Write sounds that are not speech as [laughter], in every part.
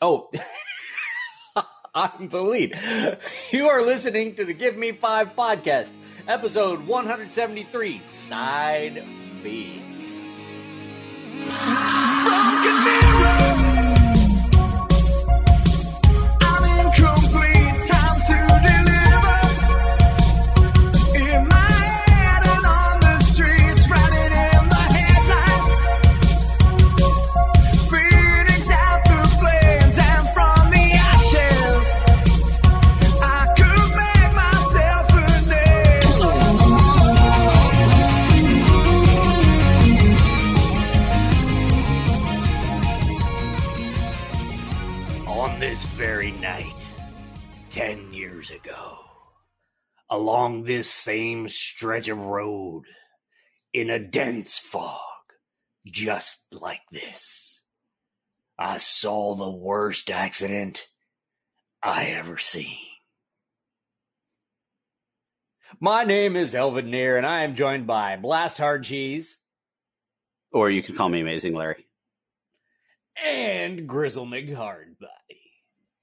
Oh, I'm the lead. You are listening to the Give Me Five podcast, episode 173, Side B. along this same stretch of road, in a dense fog, just like this, I saw the worst accident I ever seen. My name is Elvin Neer, and I am joined by Blast Hard Cheese Or you could call me Amazing Larry. and Grizzle McHardbody.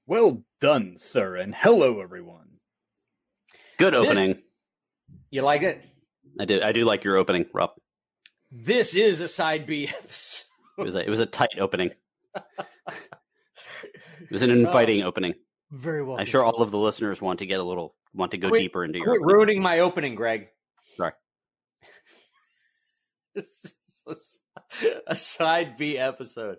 Well done, sir, and hello, everyone. Good This- opening. You like it? I did. I do like your opening, Rob. This is a side B episode. It was a, it was a tight opening. [laughs] It was an inviting oh, opening. Very well. I'm sure all of the listeners want to get a little want to go Quit- deeper into your. Quit opening. ruining my opening, Greg. Sorry. [laughs] This is a side B episode.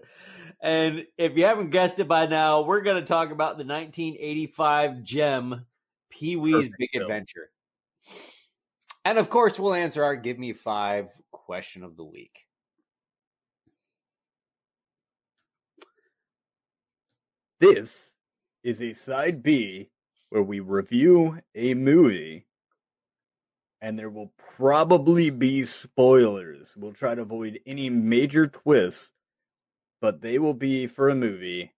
And if you haven't guessed it by now, we're going to talk about the 1985 gem, Pee Wee's Big film. Adventure. And of course, we'll answer our Give Me Five question of the week. This is a side B where we review a movie, and there will probably be spoilers. We'll try to avoid any major twists, but they will be for a movie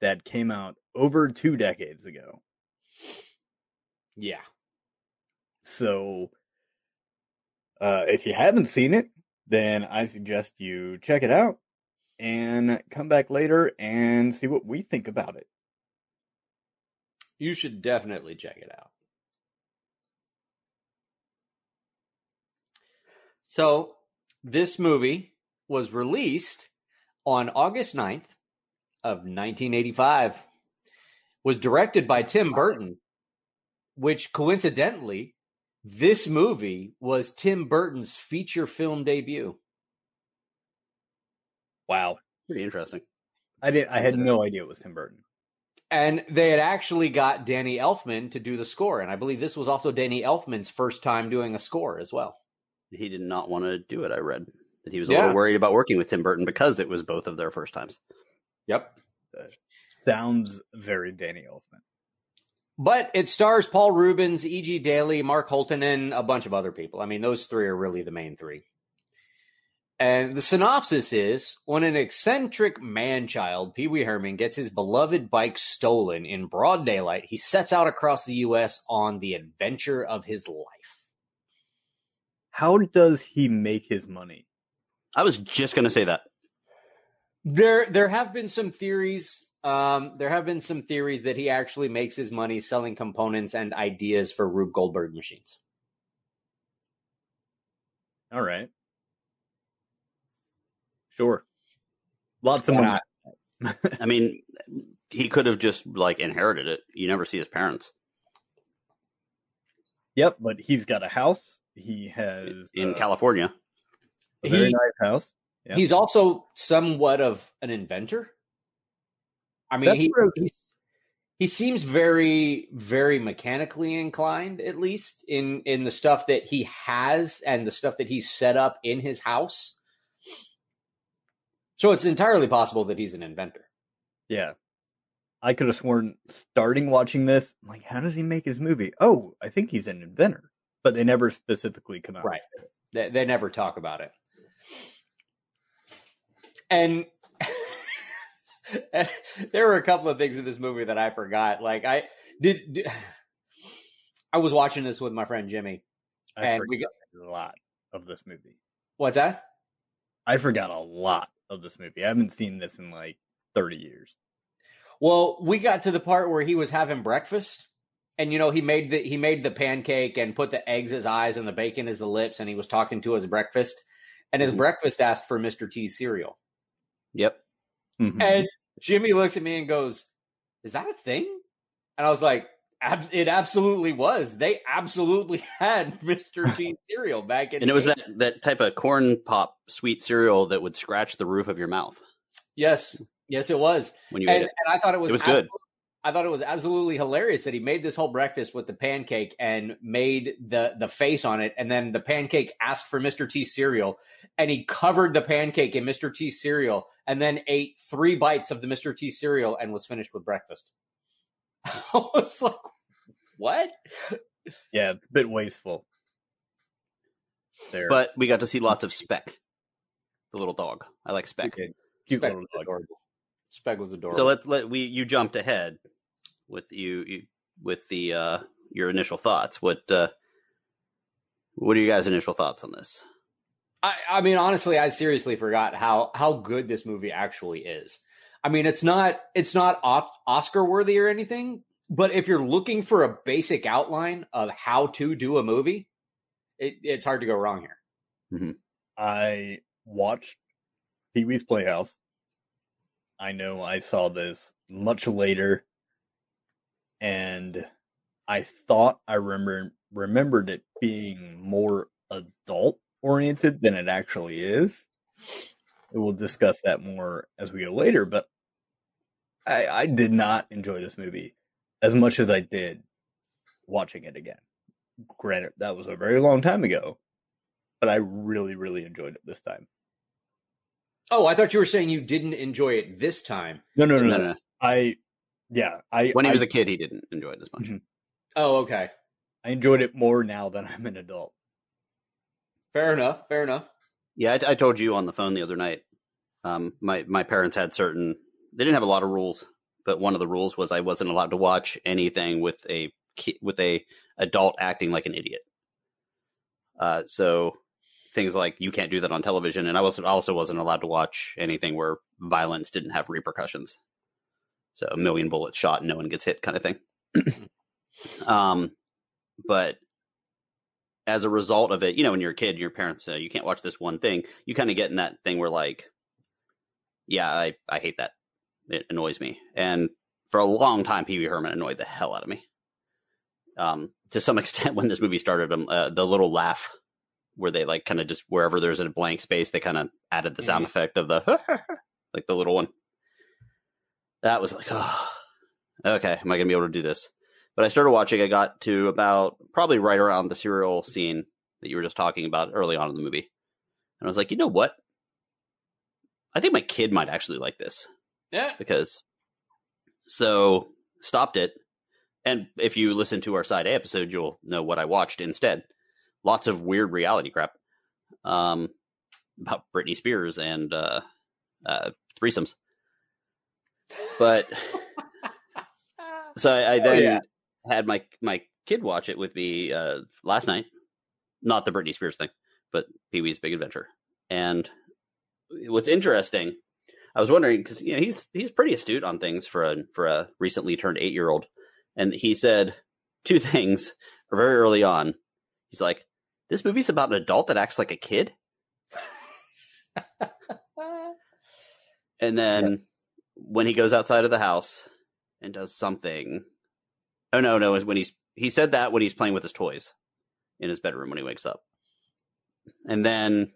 that came out over two decades ago. Yeah. So, uh, if you haven't seen it, then I suggest you check it out and come back later and see what we think about it. You should definitely check it out. So, this movie was released on August 9th of 1985. Was directed by Tim Burton, which coincidentally this movie was Tim Burton's feature film debut. Wow. Pretty interesting. I did I had no idea it was Tim Burton. And they had actually got Danny Elfman to do the score. And I believe this was also Danny Elfman's first time doing a score as well. He did not want to do it. I read that he was a Yeah. little worried about working with Tim Burton because it was both of their first times. Yep. Sounds very Danny Elfman. But it stars Paul Reubens, E.G. Daily, Mark Holton, and a bunch of other people. I mean, those three are really the main three. And the synopsis is when an eccentric man child, Pee Wee Herman, gets his beloved bike stolen in broad daylight, he sets out across the U.S. on the adventure of his life. How does he make his money? I was just going to say that. There, there have been some theories. Um, there have been some theories that he actually makes his money selling components and ideas for Rube Goldberg machines. All right. Sure. Lots of money. I mean, he could have just like inherited it. You never see his parents Yep, but he's got a house. He has in uh, California. a very He- nice house. Yeah. He's also somewhat of an inventor. I mean, he, what I was- he he seems very very mechanically inclined, at least in in the stuff that he has and the stuff that he's set up in his house. So it's entirely possible that he's an inventor. Yeah. I could have sworn starting watching this, I'm like, how does he make his movie? Oh, I think he's an inventor. But they never specifically come out. Right. They, they never talk about it. And [laughs] there were a couple of things in this movie that I forgot. Like I did, did- I was watching this with my friend Jimmy. I And we got a lot of this movie. What's that? I forgot a lot of this movie. I haven't seen this in like 30 years. Well, we got to the part where he was having breakfast, and you know he made the he made the pancake and put the eggs as eyes and the bacon as the lips, and he was talking to his breakfast, and his Mhm. breakfast asked for Mr. T cereal, Yep. Mhm. and Jimmy looks at me and goes, "Is that a thing?" And I was like, Ab- "It absolutely was. They absolutely [laughs] had Mr. T [laughs] cereal back in." And it was 80s. that, that type of corn pop sweet cereal that would scratch the roof of your mouth Yes, yes, it was. when you and, ate and it. I thought it was It was good. Absolute- I thought it was absolutely hilarious that he made this whole breakfast with the pancake and made the the face on it, and then the pancake asked for Mr. T cereal, and he covered the pancake in Mr. T cereal, and then ate three bites of the Mr. T cereal and was finished with breakfast. [laughs] I was like, "What?" yeah, it's a bit wasteful. There, But we got to see lots of Speck, the little dog. I like Speck. Cute Speck little dog. adorable. Speck was adorable. So let's let we you jumped ahead with you, you with the uh your initial thoughts. What uh what are you guys' initial thoughts on this? I, I mean, honestly, I seriously forgot how how good this movie actually is. I mean, it's not it's not Oscar worthy or anything, but if you're looking for a basic outline of how to do a movie, it, it's hard to go wrong here. I watched Pee Wee's Playhouse. I know I saw this much later, and I thought I remember remembered it being more adult oriented than it actually is. We'll discuss that more as we go later, but I, I did not enjoy this movie as much as I did watching it again. Granted, that was a very long time ago, but I really, really enjoyed it this time. Oh, I thought you were saying you didn't enjoy it this time. No, no, no, No, no. no. I, yeah, I When he I, was a kid, he didn't enjoy it as much. Mhm. Oh, okay, I enjoyed it more now than I'm an adult. fair enough, fair enough. Yeah, I, I told you on the phone the other night. Um, my my parents had certain. They didn't have a lot of rules, but one of the rules was I wasn't allowed to watch anything with a ki- with a adult acting like an idiot. Uh, so things like you can't do that on television, and I was also wasn't allowed to watch anything where violence didn't have repercussions. So a million bullets shot and no one gets hit, kind of thing. [clears throat] um, but as a result of it, you know, when you're a kid, your parents say you can't watch this one thing. You kind of get in that thing where like, yeah, I I hate that. It annoys me. And for a long time, Pee Wee Herman annoyed the hell out of me. Um, to some [laughs] extent, when this movie started, um, uh, the little laugh where they like kind of just wherever there's a blank space, they kind of added the sound effect of the [laughs] like the little one. That was like, oh, okay, am I gonna be able to do this? But I started watching. I got to about probably right around the cereal scene that you were just talking about early on in the movie, and I was like, you know what? I think my kid might actually like this Yeah, because so stopped it. And if you listen to our side A episode, you'll know what I watched instead. Lots of weird reality crap um, about Britney Spears and uh, uh, threesomes. But [laughs] so I, I Oh, then yeah. had my my kid watch it with me uh, last night. Not the Britney Spears thing, but Pee Wee's Big Adventure. And what's interesting, I was wondering because you know he's he's pretty astute on things for a for a recently turned eight year old, and he said two [laughs] things very early on. He's like, "This movie's about an adult that acts like a kid," and then when he goes outside of the house and does something. Oh no, no, is when he's he said that when he's playing with his toys in his bedroom when he wakes up. And then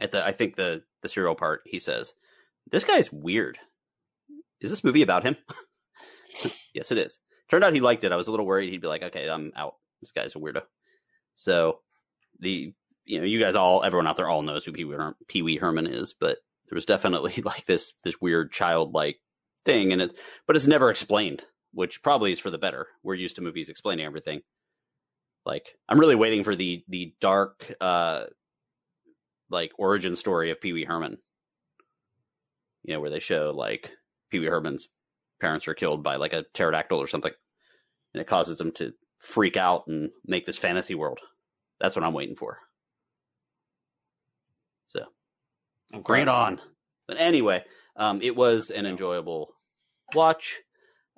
at the I think the the cereal part he says, "This guy's weird. Is this movie about him?" [laughs] yes, it is. Turned out he liked it. I was a little worried he'd be like, "Okay, I'm out. This guy's a weirdo." So the you know, you guys all everyone out there all knows who Pee Wee Her- Pee Wee Herman is, but there was definitely [laughs] like this this weird childlike thing and it but it's never explained, which probably is for the better. We're used to movies explaining everything. Like I'm really waiting for the the dark uh like origin story of Pee Wee Herman. You know, where they show like Pee Wee Herman's parents are killed by like a pterodactyl or something. And it causes him to freak out and make this fantasy world. That's what I'm waiting for. So bring it on. But anyway, um, it was an enjoyable watch.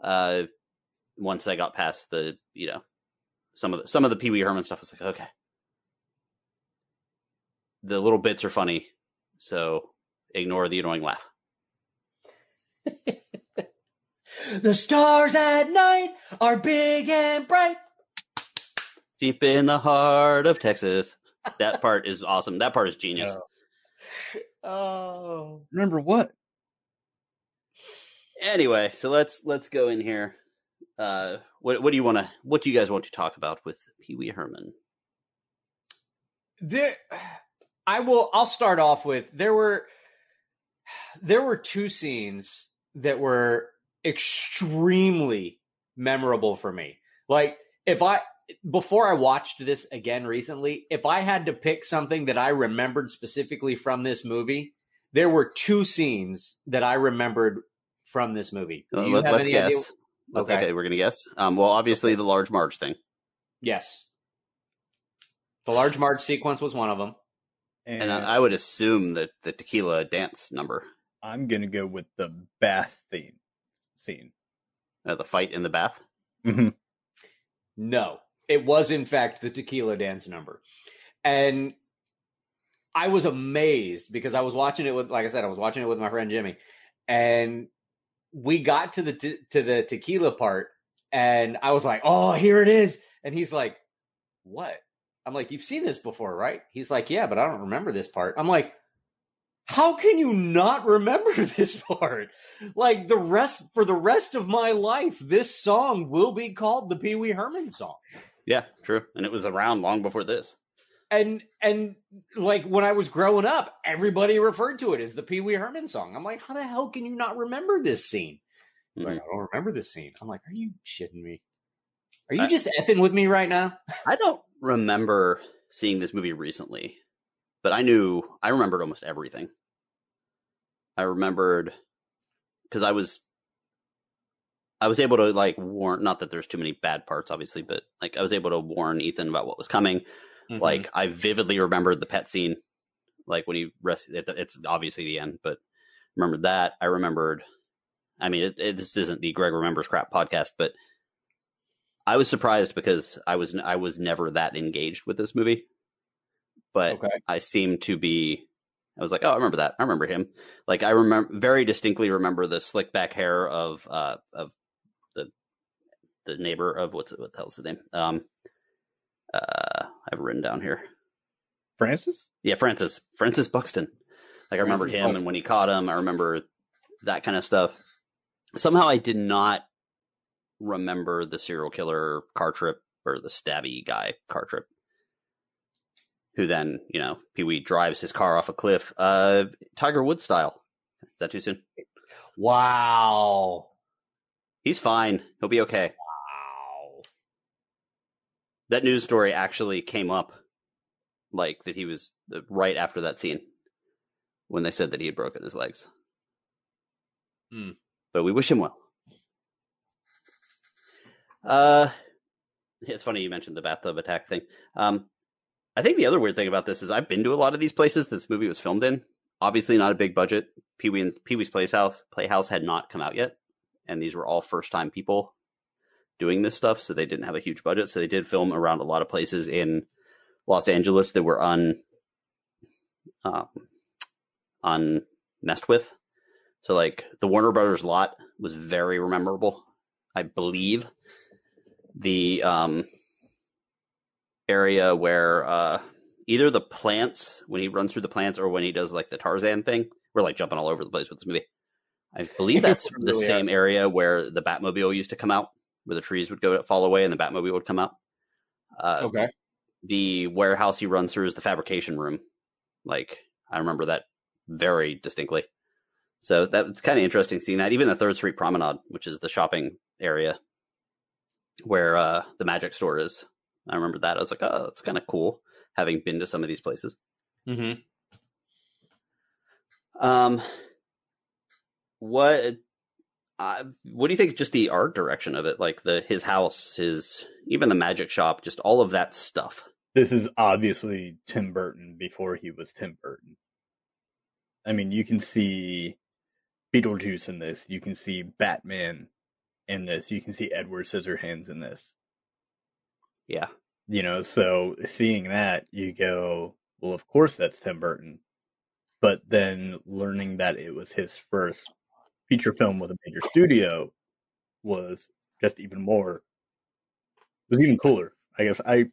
Uh, once I got past the, you know, some of the some of the Pee Wee Herman stuff, I was like, okay, the little bits are funny, so ignore the annoying laugh. [laughs] The stars at night are big and bright. Deep in the heart of Texas. That [laughs] part is awesome. That part is genius. Oh. Remember what? Anyway, so let's let's go in here. Uh, what what do you want to? What do you guys want to talk about with Pee Wee Herman? There, I will. I'll start off with there were there were two scenes that were extremely memorable for me. Like if I before I watched this again recently, if I had to pick something that I remembered specifically from this movie, there were two scenes that I remembered from this movie. Do Uh, you let, have us any guess. idea? Okay. okay. we're gonna guess. Um, well, obviously the large Marge thing. Yes. The large Marge sequence was one of them. And, And I I would assume that the tequila dance number, I'm gonna go with the bath theme scene. uh, the fight in the bath. Mm-hmm. No, it was in fact the tequila dance number. And I was amazed because I was watching it with, like I said, I was watching it with my friend Jimmy, and we got to the te- to the tequila part, and I was like, "Oh, here it is!" And he's like, "What?" I'm like, "You've seen this before, right?" He's like, "Yeah, but I don't remember this part." I'm like, "How can you not remember [laughs] this part? Like the rest for the rest of my life, this song will be called the Pee Wee Herman song." Yeah, true. And it was around long before this. and and like when I was growing up, everybody referred to it as the Pee Wee Herman song. I'm like, how the hell can you not remember this scene? He's Like. Mm-hmm. I don't remember this scene. I'm like, are you shitting me? Are you I- just effing with me right now? I don't remember seeing this movie recently, but I knew I remembered almost everything. I remembered because I was I was able to like warn not that there's too many bad parts obviously, but like I was able to warn Ethan about what was coming. Mm-hmm. Like I vividly remembered the pet scene, like when he rest it, it's obviously the end, but remembered that. I remembered. I mean, it, it, this isn't the Greg remembers crap podcast, but I was surprised because I was I was never that engaged with this movie, but okay, I seem to be. I was like, oh, I remember that. I remember him. Like I remember very distinctly remember the slick back hair of uh of the neighbor of what's what the hell's the name? Um, uh, I have written down here. Francis? Yeah, Francis Francis Buxton. Like I remembered Francis him, and when he caught him, I remember that kind of stuff. Somehow, I did not remember the serial killer car trip or the stabby guy car trip. Who then, you know, Pee Wee drives his car off a cliff, uh, Tiger Woods style. Is that too soon? wow, He's fine. He'll be okay. That news story actually came up, like that he was right after that scene when they said that he had broken his legs. Hmm. But we wish him well. Uh, it's funny you mentioned the bathtub attack thing. Um, I think the other weird thing about this is I've been to a lot of these places that this movie was filmed in. Obviously, not a big budget. Pee Wee and Pee Wee's Playhouse Playhouse had not come out yet, and these were all first time people doing this stuff, so they didn't have a huge budget. So they did film around a lot of places in Los Angeles that were un um, unmessed with. So like the Warner Brothers lot was very memorable. I believe the um area where uh either the plants when he runs through the plants or when he does like the Tarzan thing. We're like jumping all over the place with this movie. I believe [laughs] that's the Really are. same area where the Batmobile used to come out, where the trees would go fall away and the Batmobile would come up. Uh, Okay, the warehouse he runs through is the fabrication room. Like I remember that very distinctly. So that's kind of interesting seeing that. Even the Third Street Promenade, which is the shopping area where uh, the magic store is. I remember that. I was like, oh, that's kind of cool having been to some of these places. hmm Um, what uh, what do you think? Just the art direction of it, like the his house, his even the magic shop, just all of that stuff. This is obviously Tim Burton before he was Tim Burton. I mean, you can see Beetlejuice in this. You can see Batman in this. You can see Edward Scissorhands in this. Yeah. You know, so seeing that, you go, well, of course that's Tim Burton. But then learning that it was his first feature film with a major studio was just even more, it was even cooler. I guess I,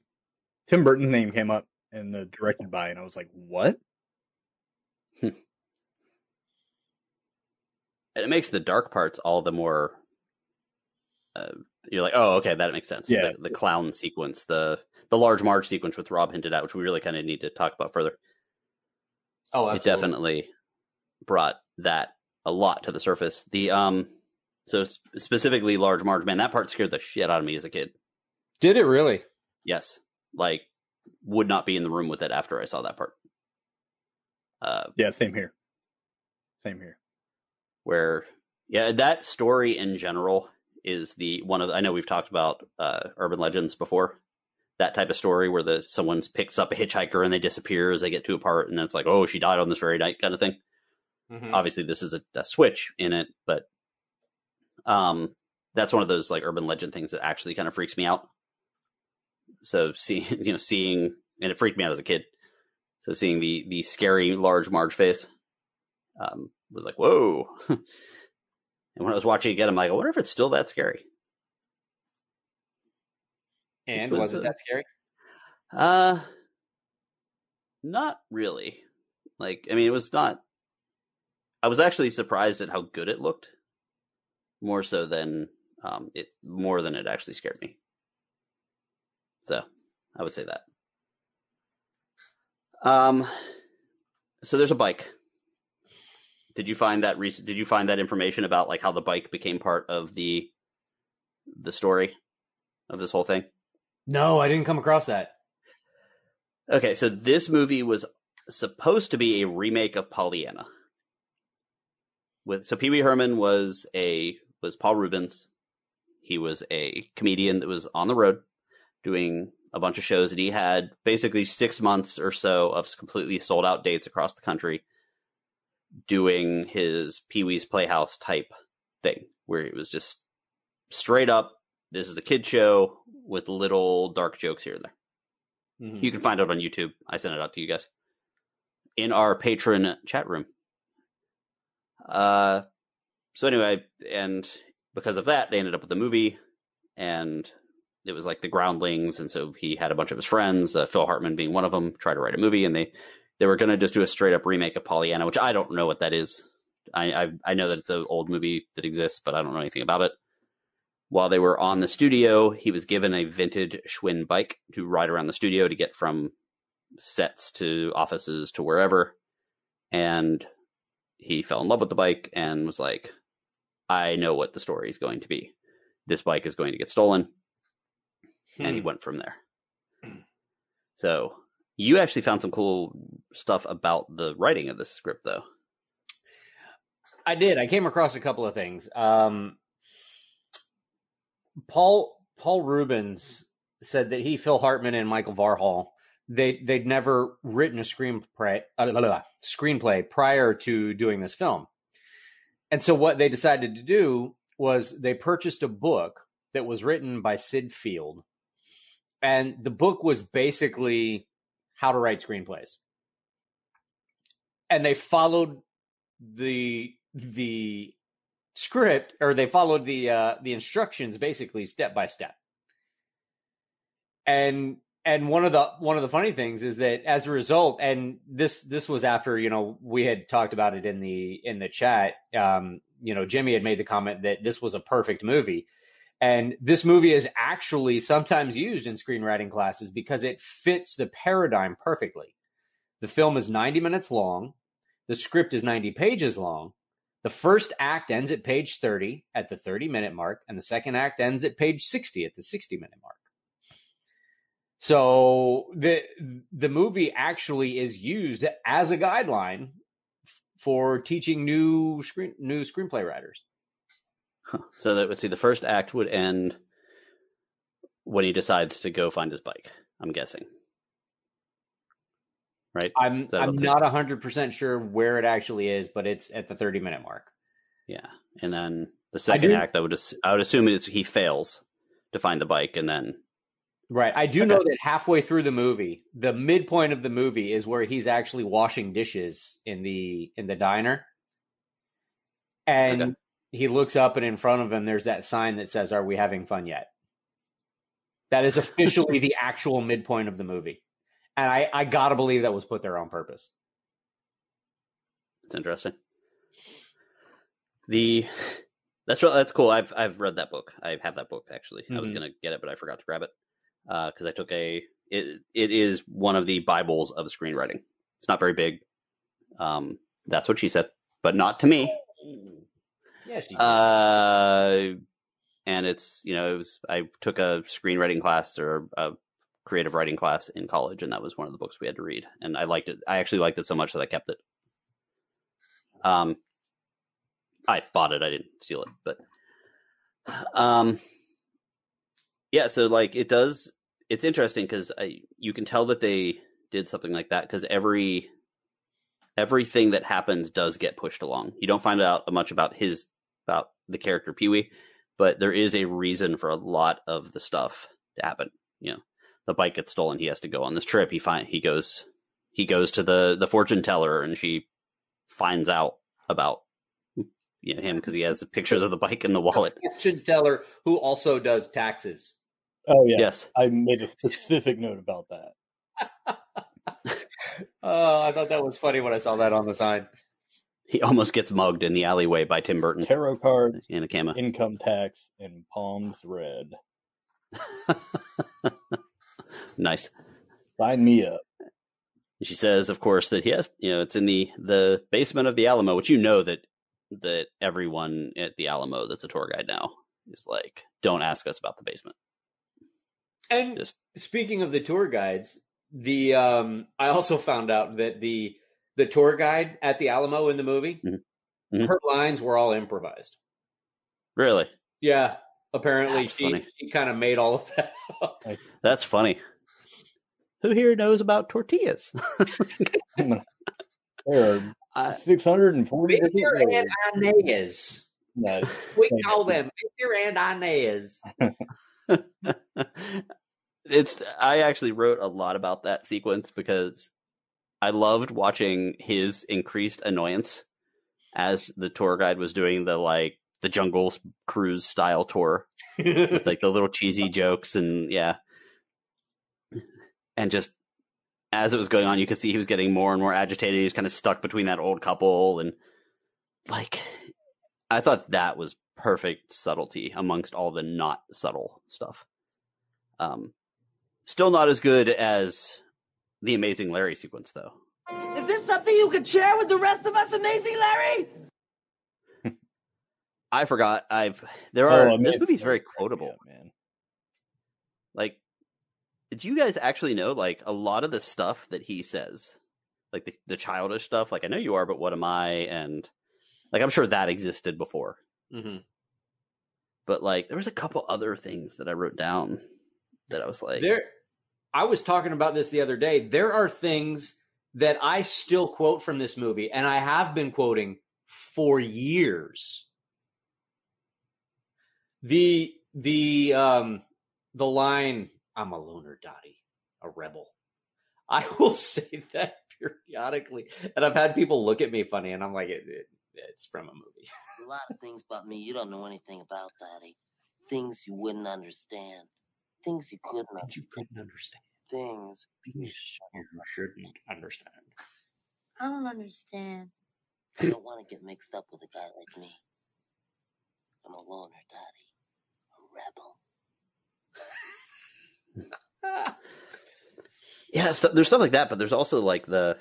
Tim Burton's name came up in the directed by, and I was like, what? [laughs] And it makes the dark parts all the more. Uh, you're like, oh, okay, that makes sense. Yeah. The, the clown sequence, the the large Marge sequence, which Rob hinted at, which we really kind of need to talk about further. Oh, It definitely brought that a lot to the surface. The um, so s- specifically large Marge, man, that part scared the shit out of me as a kid. Did it really? Yes, like would not be in the room with it after I saw that part. Uh, Yeah, same here. Same here. where yeah that story in general is the one of the, i know we've talked about uh urban legends before that type of story where the someone picks up a hitchhiker and they disappear as they get too apart and it's like oh she died on this very night kind of thing Mhm. obviously this is a, a switch in it but um that's one of those like urban legend things that actually kind of freaks me out so seeing [laughs] you know seeing and it freaked me out as a kid so seeing the the scary large marge face um was like whoa [laughs] and when i was watching it again i'm like i wonder if it's still that scary And It was, was it uh, that scary? Uh, not really. Like, I mean, it was not. I was actually surprised at how good it looked, more so than um, it more than it actually scared me. So, I would say that. Um, so there's a bike. Did you find that recent? Did you find that information about like how the bike became part of the the story of this whole thing? No, I didn't come across that. Okay, so this movie was supposed to be a remake of Pollyanna. With so Pee Wee Herman was a was Paul Reubens. He was a comedian that was on the road doing a bunch of shows, and he had basically six months or so of completely sold out dates across the country, doing his Pee Wee's Playhouse type thing, where it was just straight up. This is a kid show with little dark jokes here and there. Mhm. You can find it on YouTube. I sent it out to you guys in our patron chat room. Uh, so anyway, and because of that, they ended up with the movie, and it was like the Groundlings, and so he had a bunch of his friends, uh, Phil Hartman being one of them, try to write a movie, and they they were going to just do a straight up remake of Pollyanna, which I don't know what that is. I I, I know that it's an old movie that exists, but I don't know anything about it. While they were on the studio, he was given a vintage Schwinn bike to ride around the studio to get from sets to offices to wherever. And he fell in love with the bike and was like, I know what the story is going to be. This bike is going to get stolen. And he Hmm. went from there. So you actually found some cool stuff about the writing of this script, though. I did. I came across a couple of things. Um, Paul Paul Reubens said that he, Phil Hartman, and Michael Varhol they they'd never written a screenplay uh, screenplay prior to doing this film, and so what they decided to do was they purchased a book that was written by Syd Field, and the book was basically how to write screenplays, and they followed the the script or they followed the uh the instructions basically step by step. And and one of the one of the funny things is that as a result and this this was after you know we had talked about it in the in the chat um you know jimmy had made the comment that this was a perfect movie. And this movie is actually sometimes used in screenwriting classes because it fits the paradigm perfectly. The film is 90 minutes long. The script is 90 pages long. The first act ends at page 30 at the 30 minute mark, and the second act ends at page 60 at the 60 minute mark. So the the movie actually is used as a guideline for teaching new screen new screenplay writers. So that would see the first act would end when he decides to go find his bike. I'm guessing, right? I'm I'm not hundred percent sure where it actually is, but it's at the 30 minute mark. Yeah, and then the second do- act, I would ass- I would assume it's he fails to find the bike, and then Right. I do Okay. know that halfway through the movie, the midpoint of the movie is where he's actually washing dishes in the in the diner. And Okay. he looks up and in front of him there's that sign that says, Are we having fun yet? That is officially [laughs] the actual midpoint of the movie. And I, I gotta believe that was put there on purpose. it's interesting. The [laughs] that's that's cool. I've I've read that book. I have that book actually. I was Mhm. gonna get it, but I forgot to grab it because I took a. It it is one of the bibles of screenwriting. It's not very big. Um, that's what she said, but not to me. Yeah, she Uh, and it's you know it was I took a screenwriting class or a creative writing class in college, and that was one of the books we had to read, and I liked it. I actually liked it so much that I kept it. Um, I bought it. I didn't steal it, but um, yeah. So like it does. It's interesting because you can tell that they did something like that because every everything that happens does get pushed along. You don't find out much about his about the character Pee Wee, but there is a reason for a lot of the stuff to happen. You know, the bike gets stolen. He has to go on this trip. He find he goes he goes to the the fortune teller and she finds out about you know him because he has the pictures of the bike in the wallet. [laughs] fortune teller who also does taxes. Oh yeah. Yes, I made a specific note about that. [laughs] Oh, I thought that was funny when I saw that on the sign. he almost gets mugged in the alleyway by Tim Burton Tarot cards, in a camo. income tax, and palms read. [laughs] nice. Sign me up. She says, of course, that yes, you know, it's in the the basement of the Alamo, which you know that that everyone at the Alamo that's a tour guide now is like, don't ask us about the basement. And Just speaking of the tour guides, the um I also found out that the the tour guide at the Alamo in the movie, Mhm. Mhm. her lines were all improvised. really, Yeah, apparently That's she funny. she kind of made all of that up. that's funny. Who here knows about tortillas? [laughs] There are 640 different Victor and Inez. No, We call them Victor and Inez. It's I actually wrote a lot about that sequence because I loved watching his increased annoyance as the tour guide was doing the like the jungle cruise style tour with like the little cheesy [laughs] jokes and yeah. And just as it was going on you could see he was getting more and more agitated. He was kind of stuck between that old couple and like i thought that was perfect subtlety amongst all the not subtle stuff. Um still not as good as the amazing larry sequence though. Is this something you could share with the rest of us, Amazing Larry? [laughs] i forgot. I've there are Oh, I this movie's very quotable. Yeah, man. like do you guys actually know like a lot of the stuff that he says like the, the childish stuff? Like i know you are but what am i? And like i'm sure that existed before hmm but like there was a couple other things that i wrote down that i was like There, I was talking about this the other day. There are things that I still quote from this movie, and I have been quoting for years. The the um the line, "I'm a loner, Dottie, a rebel." I [laughs] will say that periodically, and I've had people look at me funny, and I'm like, it, it, "It's from a movie." [laughs] A lot of things about me you don't know anything about, Dottie. Things you wouldn't understand. Things you couldn't That understand. you couldn't understand. Things you You shouldn't. shouldn't understand. I don't understand. I don't want to get mixed up with a guy like me. I'm a loner, Dottie. A rebel. [laughs] yeah stu- there's stuff like that but there's also like the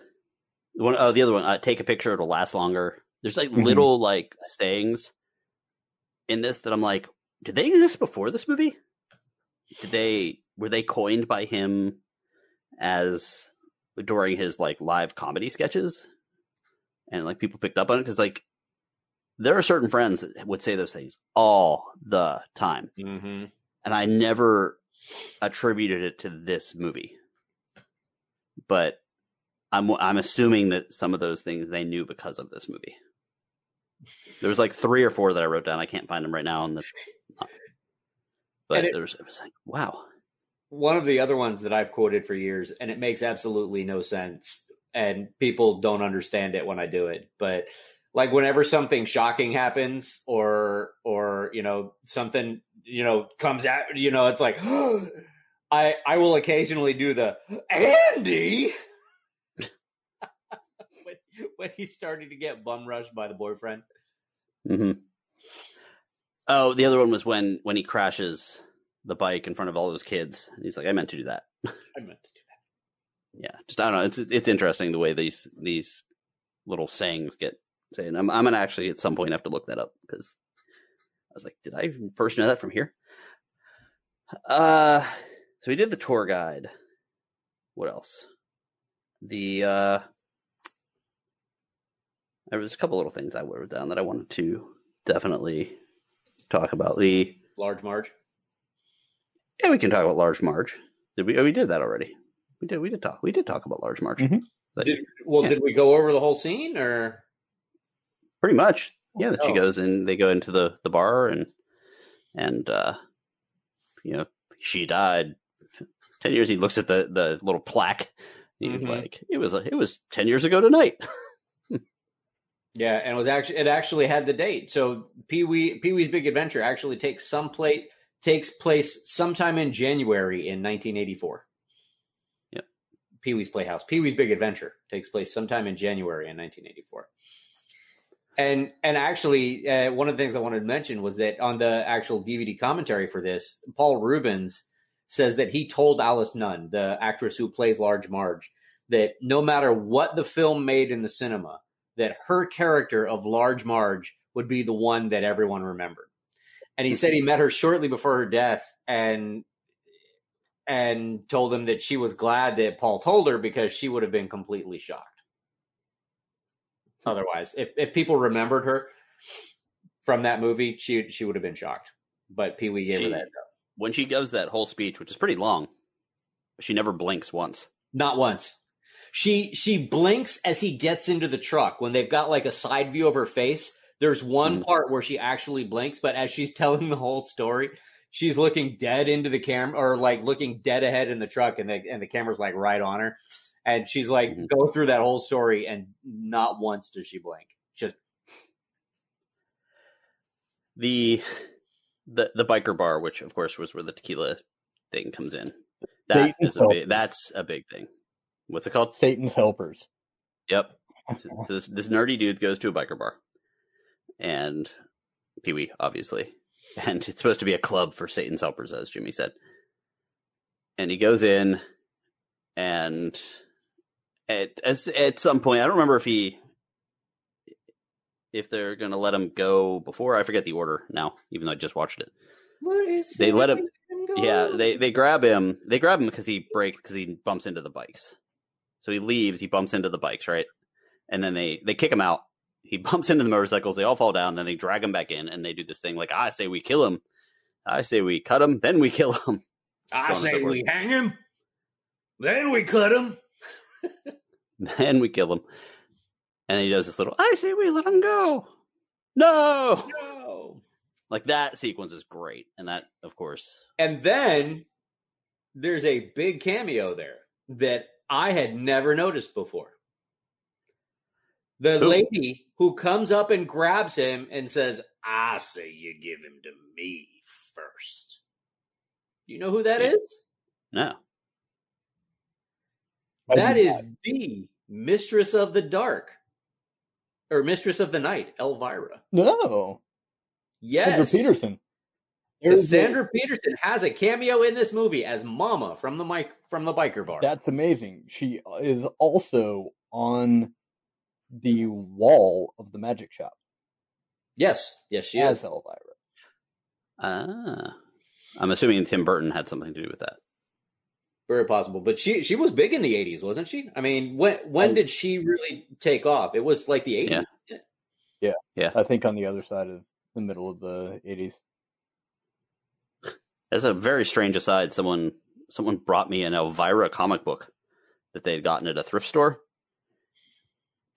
the one oh the other one uh, take a picture it'll last longer there's like Mhm. little like sayings in this that i'm like did they exist before this movie did they were they coined by him as during his like live comedy sketches and like people picked up on it because like there are certain friends that would say those things all the time Mm-hmm. and I never attributed it to this movie. But I'm I'm assuming that some of those things they knew because of this movie. There was like three or four that I wrote down. I can't find them right now. On the, [laughs] but it- there was, it was like, wow. One of the other ones that I've quoted for years, and it makes absolutely no sense, and people don't understand it when I do it. But like whenever something shocking happens, or or you know something you know comes out, you know it's like [gasps] I I will occasionally do the Andy [laughs] when he's starting to get bum rushed by the boyfriend. Mm-hmm. Oh, the other one was when when he crashes the bike in front of all those kids. He's like, I meant to do that. [laughs] I meant to do that. Yeah, just I don't know. It's it's interesting the way these these little sayings get said. I'm I'm gonna actually at some point have to look that up because I was like, did I even first know that from here? Uh, so we did the tour guide. What else? The uh, there was a couple little things I wrote down that I wanted to definitely talk about. The Large Marge. yeah, we can talk about Large Marge. Did we? Oh, we did that already. We did. We did talk. We did talk about Large Marge. Mhm. But- Did, well, Yeah. did we go over the whole scene or? pretty much. Yeah, that she Oh. goes and they go into the the bar and and uh you know she died ten years. He looks at the the little plaque. He's Mhm. like, it was it was ten years ago tonight. [laughs] Yeah, and it was actually it actually had the date. So Pee Wee Pee Wee's Big Adventure actually takes some plate takes place sometime in January in 1984. Yep. Pee Wee's Playhouse. Pee Wee's Big Adventure takes place sometime in January in 1984. And and actually, uh, one of the things I wanted to mention was that on the actual DVD commentary for this, Paul Reubens says that he told Alice Nunn, the actress who plays Large Marge, that no matter what the film made in the cinema, that her character of Large Marge would be the one that everyone remembered. And he said he met her shortly before her death and and told him that she was glad that Paul told her because she would have been completely shocked. Otherwise, if if people remembered her from that movie, she she would have been shocked. But Pee Wee gave She- her that When she gives that whole speech, which is pretty long, she never blinks once. Not once. She she blinks as he gets into the truck when they've got like a side view of her face. There's one Mhm. part where she actually blinks, but as she's [laughs] telling the whole story, she's looking dead into the camera or like looking dead ahead in the truck and the and the camera's like right on her. And she's like Mhm. go through that whole story and not once does she blink. Just The the the biker bar, which of course was where the tequila thing comes in. That Satan's is a big, that's a big thing. What's it called? Satan's helpers. Yep. So, so this this nerdy dude goes to a biker bar, and Pee Wee, obviously, [laughs] and it's supposed to be a club for Satan's helpers, as Jimmy said. And he goes in, and at as, at some point, I don't remember if he if they're gonna let him go before. I forget the order now, even though I just watched it. They let him. Yeah, they they grab him. They grab him because he breaks because he bumps into the bikes. So he leaves. He bumps into the bikes, right? And then they they kick him out. He [laughs] bumps into the motorcycles. They all fall down. Then they drag him back in, and they do this thing like I say we kill him. I say we cut him. Then we kill him. [laughs] I so and so say we hang him, then we cut him. [laughs] Then we kill him. And he does this little. I say we let him go. No, No. like that sequence is great, and that of course. And then there's a big cameo there that I had never noticed before. The Who? lady who comes up and grabs him and says, I say you give him to me first. You know who that Yeah. is? No, That is That not. the Mistress of the Dark. Or Mistress of the Night, Elvira. No. Yes. Sandra Peterson. Cassandra Peterson has a cameo in this movie as Mama from the mic from the biker bar. That's amazing. She is also on the wall of the magic shop yes, yes, she is. as is. Elvira. ah, I'm assuming Tim Burton had something to do with that. Very possible, but she she was big in the '80s, wasn't she? I mean, when when Oh. did she really take off? It was like the '80s. Yeah, Yeah. I think on the other side of the middle of the 80s. As a very strange aside, someone someone brought me an Elvira comic book that they had gotten at a thrift store,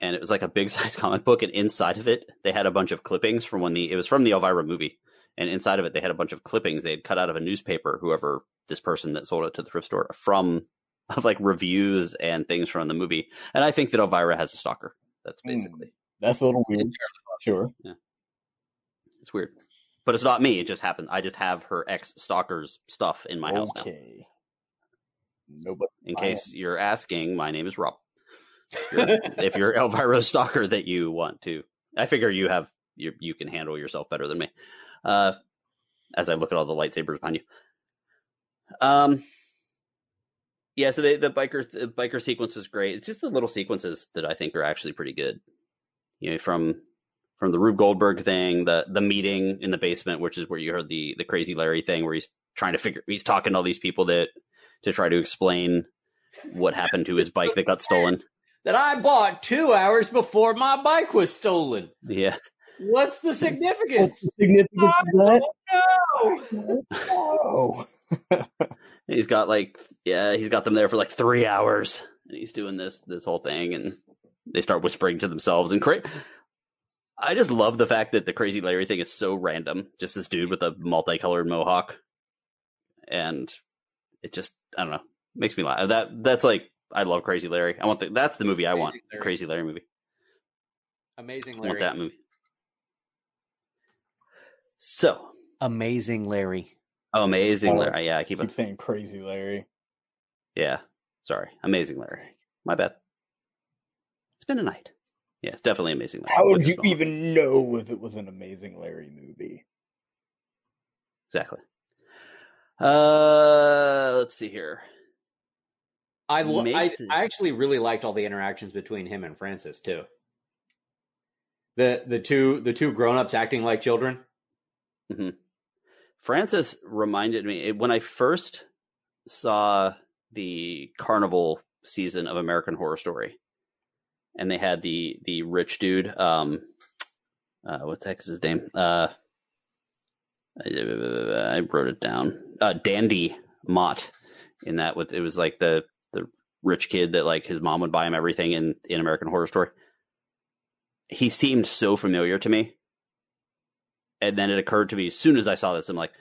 and it was like a big [laughs] size comic book, and inside of it they had a bunch of clippings from when the it was from the Elvira movie, and inside of it they had a bunch of clippings they had cut out of a newspaper, whoever this person that sold it to the thrift store from [laughs] of like reviews and things from the movie, and I think that Elvira has a stalker. That's Hmm. basically That's a little weird. Sure. Yeah. it's weird, but it's not me. It just happened. I just have her ex stalker's stuff in my house now. okay. Nobody. In case you're asking, my name is Rob. [laughs] If you're Elvira Stalker that you want to, I figure you have you you can handle yourself better than me. Uh, as I look at all the lightsabers behind you. Um, yeah. So they, the biker the biker sequence is great. It's just the little sequences that I think are actually pretty good. You know, from from the Rube Goldberg thing, the the meeting in the basement, which is where you heard the the crazy Larry thing, where he's trying to figure, he's talking to all these people that to try to explain what happened to his bike that got stolen. that I bought two hours before my bike was stolen. Yeah. What's the significance? the significance of that? No. Oh. [laughs] He's got like yeah, he's got them there for like three hours, and he's doing this this whole thing, and they start whispering to themselves. And cra- I just love the fact that the crazy Larry thing is so random. Just this dude with a multicolored mohawk, and it just I don't know makes me laugh. That that's like I love Crazy Larry. I want the, that's the movie I want. Crazy The Larry. Crazy Larry movie. Amazing Larry. I want that movie. So Amazing Larry. oh, amazing Oh. Larry. Yeah, I keep Keep it. saying crazy Larry. Yeah. Sorry. Amazing Larry. My bad. It's been a night. Yeah, definitely amazing Larry. How would you even know if it was an amazing Larry movie? Exactly. Uh, let's see here. I, lo- I I actually really liked all the interactions between him and Francis too. The the two the two grown ups acting like children. hmm Francis reminded me when I first saw the Carnival season of American Horror Story, and they had the the rich dude. Um, uh, what the heck is his name? Uh, I, I wrote it down. Uh, Dandy Mott. In that, with it was like the the rich kid that like his mom would buy him everything in in American Horror Story. He seemed so familiar to me, and then it occurred to me as soon as I saw this, I'm like,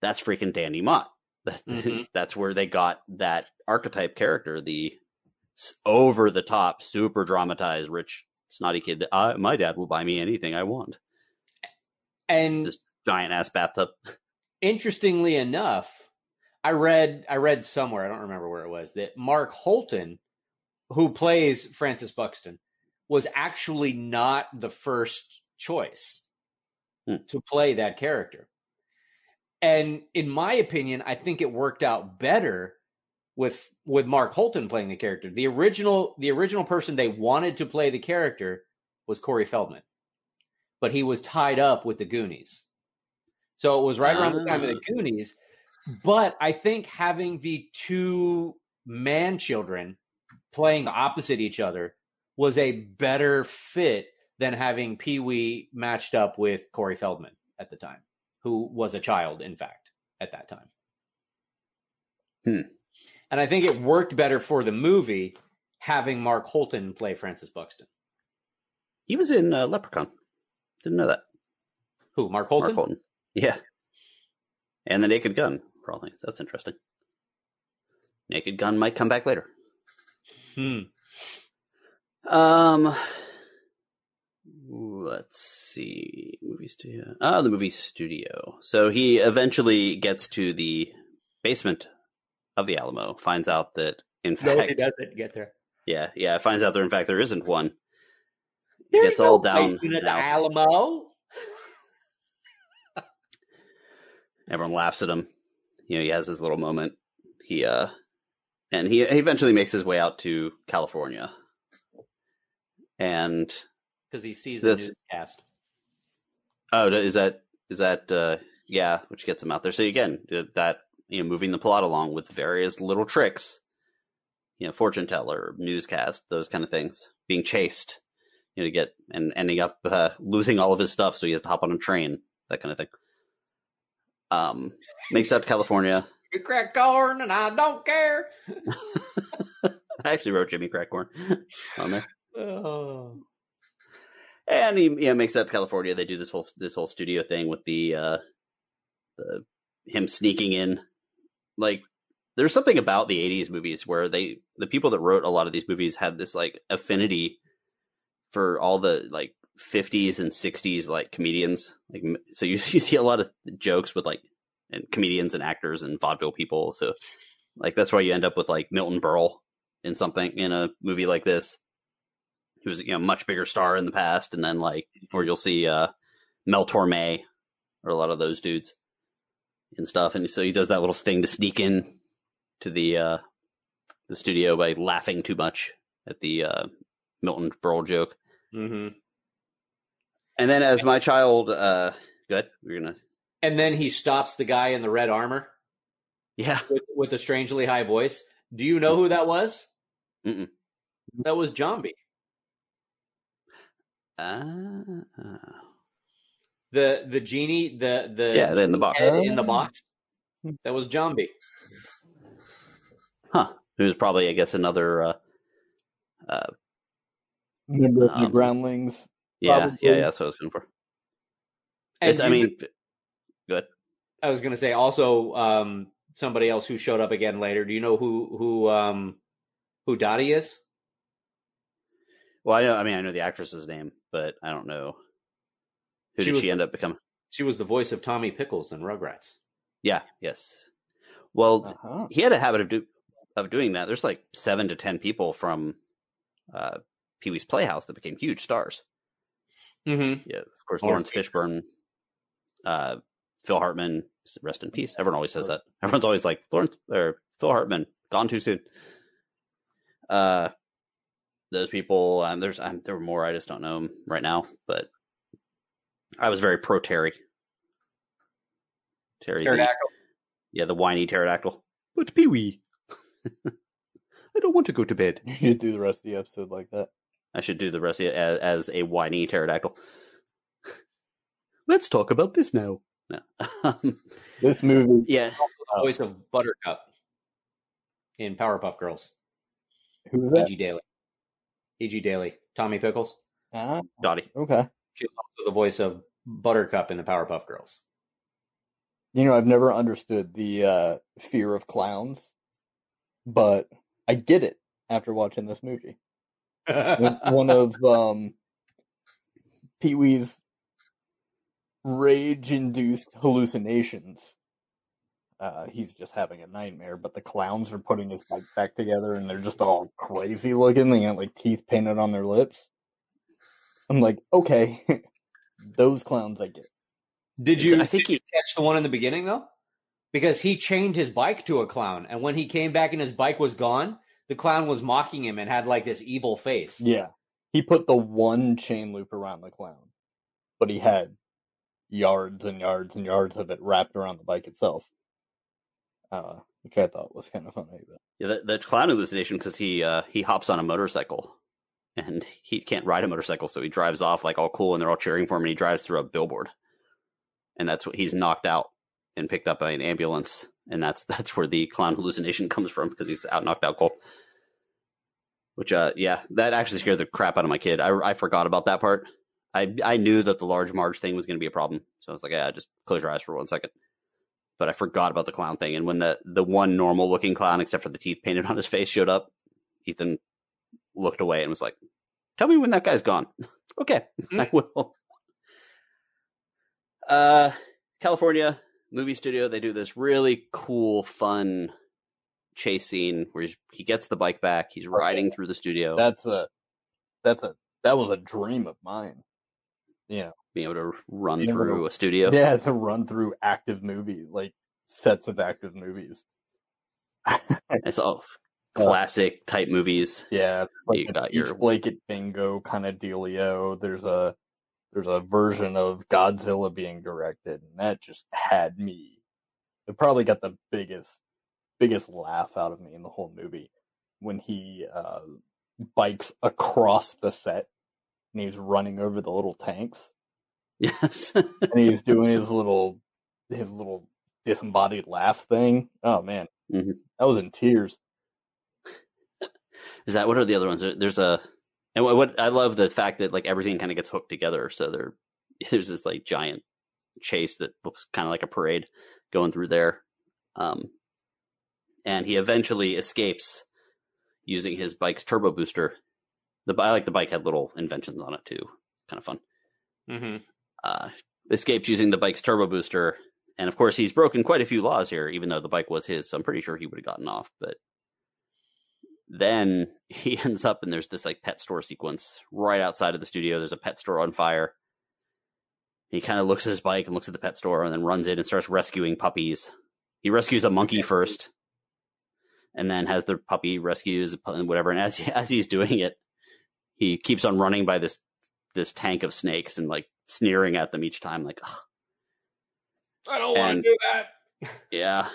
that's freaking Dandy Mott. [laughs] Mhm. That's where they got that archetype character, the over the top, super dramatized, rich, snotty kid that I, my dad will buy me anything I want. And This giant ass bathtub. [laughs] interestingly enough, I read I read somewhere, I don't remember where it was, that Mark Holton, who plays Francis Buxton, was actually not the first choice Hmm. to play that character. And in my opinion, I think it worked out better with with Mark Holton playing the character. The original the original person they wanted to play the character was Corey Feldman. But he was tied up with the Goonies. So it was right around the time of the Ah. Goonies. But I think having the two man children playing opposite each other was a better fit than having Pee Wee matched up with Corey Feldman at the time, who was a child, in fact, at that time. Hmm. And I think it worked better for the movie having Mark Holton play Francis Buxton. He was in uh, Leprechaun. Didn't know that. Who, Mark Holton? Mark Holton. Yeah. And the Naked Gun, for all things. That's interesting. Naked Gun might come back later. Hmm. Um, let's see. Movie studio. Ah, the movie studio. So he eventually gets to the basement of the Alamo, finds out that, in No, fact, he doesn't get there. yeah, yeah, finds out there, in fact, there isn't one. There's Gets all no down at and the. Alamo. [laughs] Everyone laughs at him. You know, he has his little moment. He, uh, and he, he eventually makes his way out to California. And Because he sees This- the newscast. Oh, is that is that uh yeah, which gets him out there. So again, that you know, moving the plot along with various little tricks, you know, fortune teller, newscast, those kind of things, being chased, you know, to get and ending up uh, losing all of his stuff, so he has to hop on a train, that kind of thing. Um, makes out to California. You crack corn and I don't care. [laughs] I actually wrote Jimmy Crackcorn on there. Oh. and he yeah makes up California. They do this whole this whole studio thing with the uh the him sneaking in. Like there's something about the '80s movies where they the people that wrote a lot of these movies had this like affinity for all the like 50s and 60s like comedians. Like so you [laughs] you see a lot of jokes with like and comedians and actors and vaudeville people. So like that's why you end up with like Milton Berle in something in a movie like this. He was you know much bigger star in the past, and then like or you'll see uh Mel Torme or a lot of those dudes and stuff. And so he does that little thing to sneak in to the uh the studio by laughing too much at the uh Milton Berle joke. Mm-hmm. And then as my child uh good, we're gonna And then he stops the guy in the red armor yeah. with, with a strangely high voice. Do you know who that was? Mm-mm. That was Jambi, Uh, the the genie, the the Yeah, in the box. in the box. That was Jambi. huh. Who's probably I guess another uh uh Member of the Um, Groundlings. yeah, Probably. yeah, yeah, that's what I was going for. And It's, I you- mean good. I was going to say also um, somebody else who showed up again later. Do you know who who um, who Dottie is? Well, I know. I mean, I know the actress's name, but I don't know who She did was- she end up becoming. She was the voice of Tommy Pickles in Rugrats. Yeah. Yes. Well, Uh-huh. he had a habit of do of doing that. There's like seven to ten people from uh, Pee Wee's Playhouse that became huge stars. Mm-hmm. Yeah, of course, Laurence Laurence Fishburne, uh, Phil Hartman, rest in peace. Everyone always says that. [laughs] Everyone's always like Laurence or Phil Hartman gone too soon. Uh, those people. Um, there's um, there were more. I just don't know 'em right now. But I was very pro Terry. Terry, the- Pterodactyl. yeah, the whiny pterodactyl. But Pee Wee, [laughs] I don't want to go to bed. You should do the rest of the episode like that. I should do the rest of it as, as a whiny pterodactyl. Let's talk about this now. No. [laughs] Um, This movie, yeah, The voice of Buttercup in Powerpuff Girls. who's that? E.G. Daily. E.G. Daily. Tommy Pickles. Ah, Dottie. okay. She was also the voice of Buttercup in the Powerpuff Girls. You know, I've never understood the uh, fear of clowns, but I get it after watching this movie. [laughs] One- of um, Pee Wee's rage-induced hallucinations. Uh, he's just having a nightmare, but the clowns are putting his bike back together, and they're just all crazy looking. They got like teeth painted on their lips. I'm like, okay, [laughs] those clowns I get. Did you? I think did you catch the one in the beginning though? Because he chained his bike to a clown, and when he came back and his bike was gone, the clown was mocking him and had like this evil face. Yeah. He put the one chain loop around the clown, but he had yards and yards and yards of it wrapped around the bike itself. Uh, which I thought was kind of funny. But Yeah, that, that's clown hallucination because he uh, he hops on a motorcycle and he can't ride a motorcycle, so he drives off like all cool, and they're all cheering for him, and he drives through a billboard, and that's what he's knocked out and picked up by an ambulance, and that's [laughs] that's where the clown hallucination comes from because he's out knocked out cold. Which, uh, yeah, that actually scared the crap out of my kid. I, I forgot about that part. I I knew that the large Marge thing was going to be a problem, so I was like, yeah, just close your eyes for one second. But I forgot about the clown thing, and when the the one normal looking clown, except for the teeth painted on his face, showed up, Ethan looked away and was like, "Tell me when that guy's gone." [laughs] okay, I will. Uh, California movie studio. They do this really cool, fun chase scene where he's, he gets the bike back. He's riding through the studio, that's a, that's a, that was a dream of mine. Yeah. being able to run Yeah. through a studio. Yeah, to run through active movie, like sets of active movies. [laughs] It's all classic type movies. Yeah, like You got your- blanket bingo kind of dealio. There's a there's a version of Godzilla being directed, and that just had me. It probably got the biggest biggest laugh out of me in the whole movie when he uh, bikes across the set and he's running over the little tanks Yes. and he's [laughs] doing his little his little disembodied laugh thing. Oh man, Mhm. I was in tears. Is that what are the other ones? There's a And what, I love the fact that like everything kind of gets hooked together. So there, [laughs] there's this like giant chase that looks kind of like a parade going through there. Um, and he eventually escapes using his bike's turbo booster. The I like the bike had little inventions on it too, kind of fun. Mm-hmm. Uh, escapes using the bike's turbo booster, and of course he's broken quite a few laws here, even though the bike was his. So I'm pretty sure he would have gotten off, but then [laughs] he ends up and there's this like pet store sequence right outside of the studio. There's a pet store on fire. He kind of looks at his bike and looks at the pet store and then runs in and starts rescuing puppies. He rescues a monkey first, and then has the puppy rescues and whatever. And as [laughs] as he's doing it, he keeps on running by this this tank of snakes and like sneering at them each time, like, "Ugh." I don't want to do that. yeah.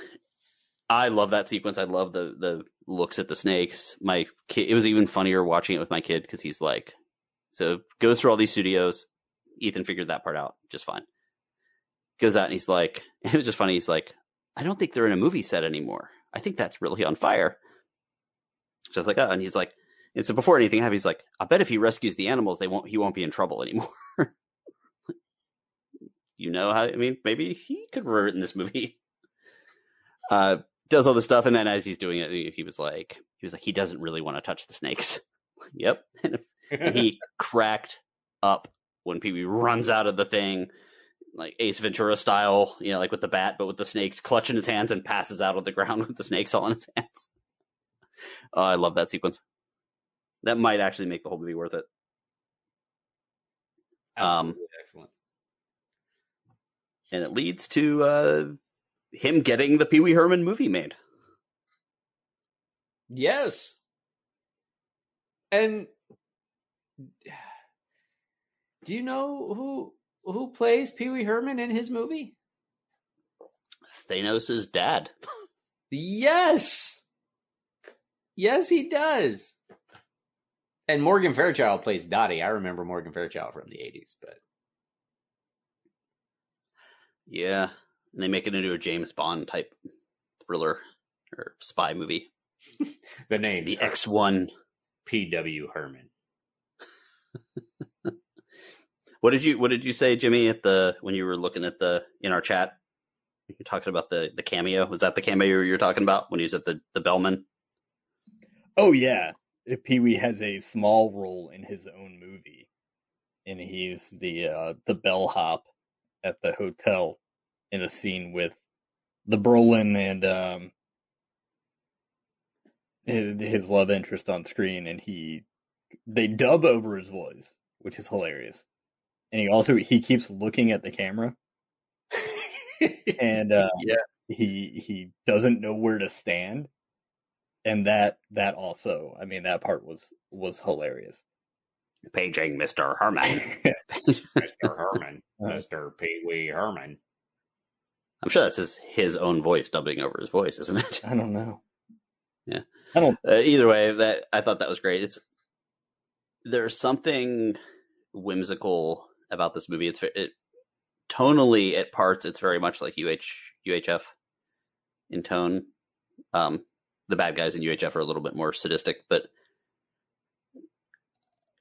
I love that sequence. I love the the looks at the snakes. My kid, it was even funnier watching it with my kid because he's like, so goes through all these studios. Ethan figured that part out just fine. Goes out and he's like, [laughs] it was just funny. He's like, I don't think they're in a movie set anymore. I think that's really on fire. So I was like, oh, and he's like, and so before anything happens, he's like, I bet if he rescues the animals, they won't, he won't be in trouble anymore. [laughs] you know how, I mean, maybe he could have written this movie. [laughs] Uh, does all this stuff, and then as he's doing it, he was like, he was like, he doesn't really want to touch the snakes. [laughs] yep. [laughs] And he [laughs] cracked up when Pee Wee runs out of the thing, like Ace Ventura style, you know, like with the bat, but with the snakes clutching his hands and passes out on the ground with the snakes all in his hands. Oh, I love that sequence. That might actually make the whole movie worth it. Um, excellent. And it leads to uh, him getting the Pee Wee Herman movie made. Yes. And [sighs] do you know who who plays Pee Wee Herman in his movie? Thanos' dad. [laughs] Yes. Yes, he does. And Morgan Fairchild plays Dottie. I remember Morgan Fairchild from the 80s, but Yeah. And they make it into a James Bond type thriller or spy movie. the name The X1. P.W. Herman. [laughs] What did you what did you say, Jimmy, at the when you were looking at the in our chat? You're talking about the the cameo. Was that the cameo you were talking about when he's at the the Bellman? Oh yeah, Pee Wee has a small role in his own movie, and he's the uh, the bellhop at the hotel in a scene with the Brolin and um, his, his love interest on screen, and he they dub over his voice, which is hilarious. And he also he keeps looking at the camera, and uh, [laughs] Yeah. he he doesn't know where to stand, and that that also, I mean, that part was was hilarious. Paging Mr. Herman. [laughs] Mr. Herman. Mr. Pee Wee Herman. I'm sure that's his his own voice dubbing over his voice, isn't it? I don't know. Yeah. I don't. Uh, either way, that I thought that was great. It's there's something whimsical about this movie. It's it tonally at parts it's very much like UH UHF in tone. Um, the bad guys in UHF are a little bit more sadistic, but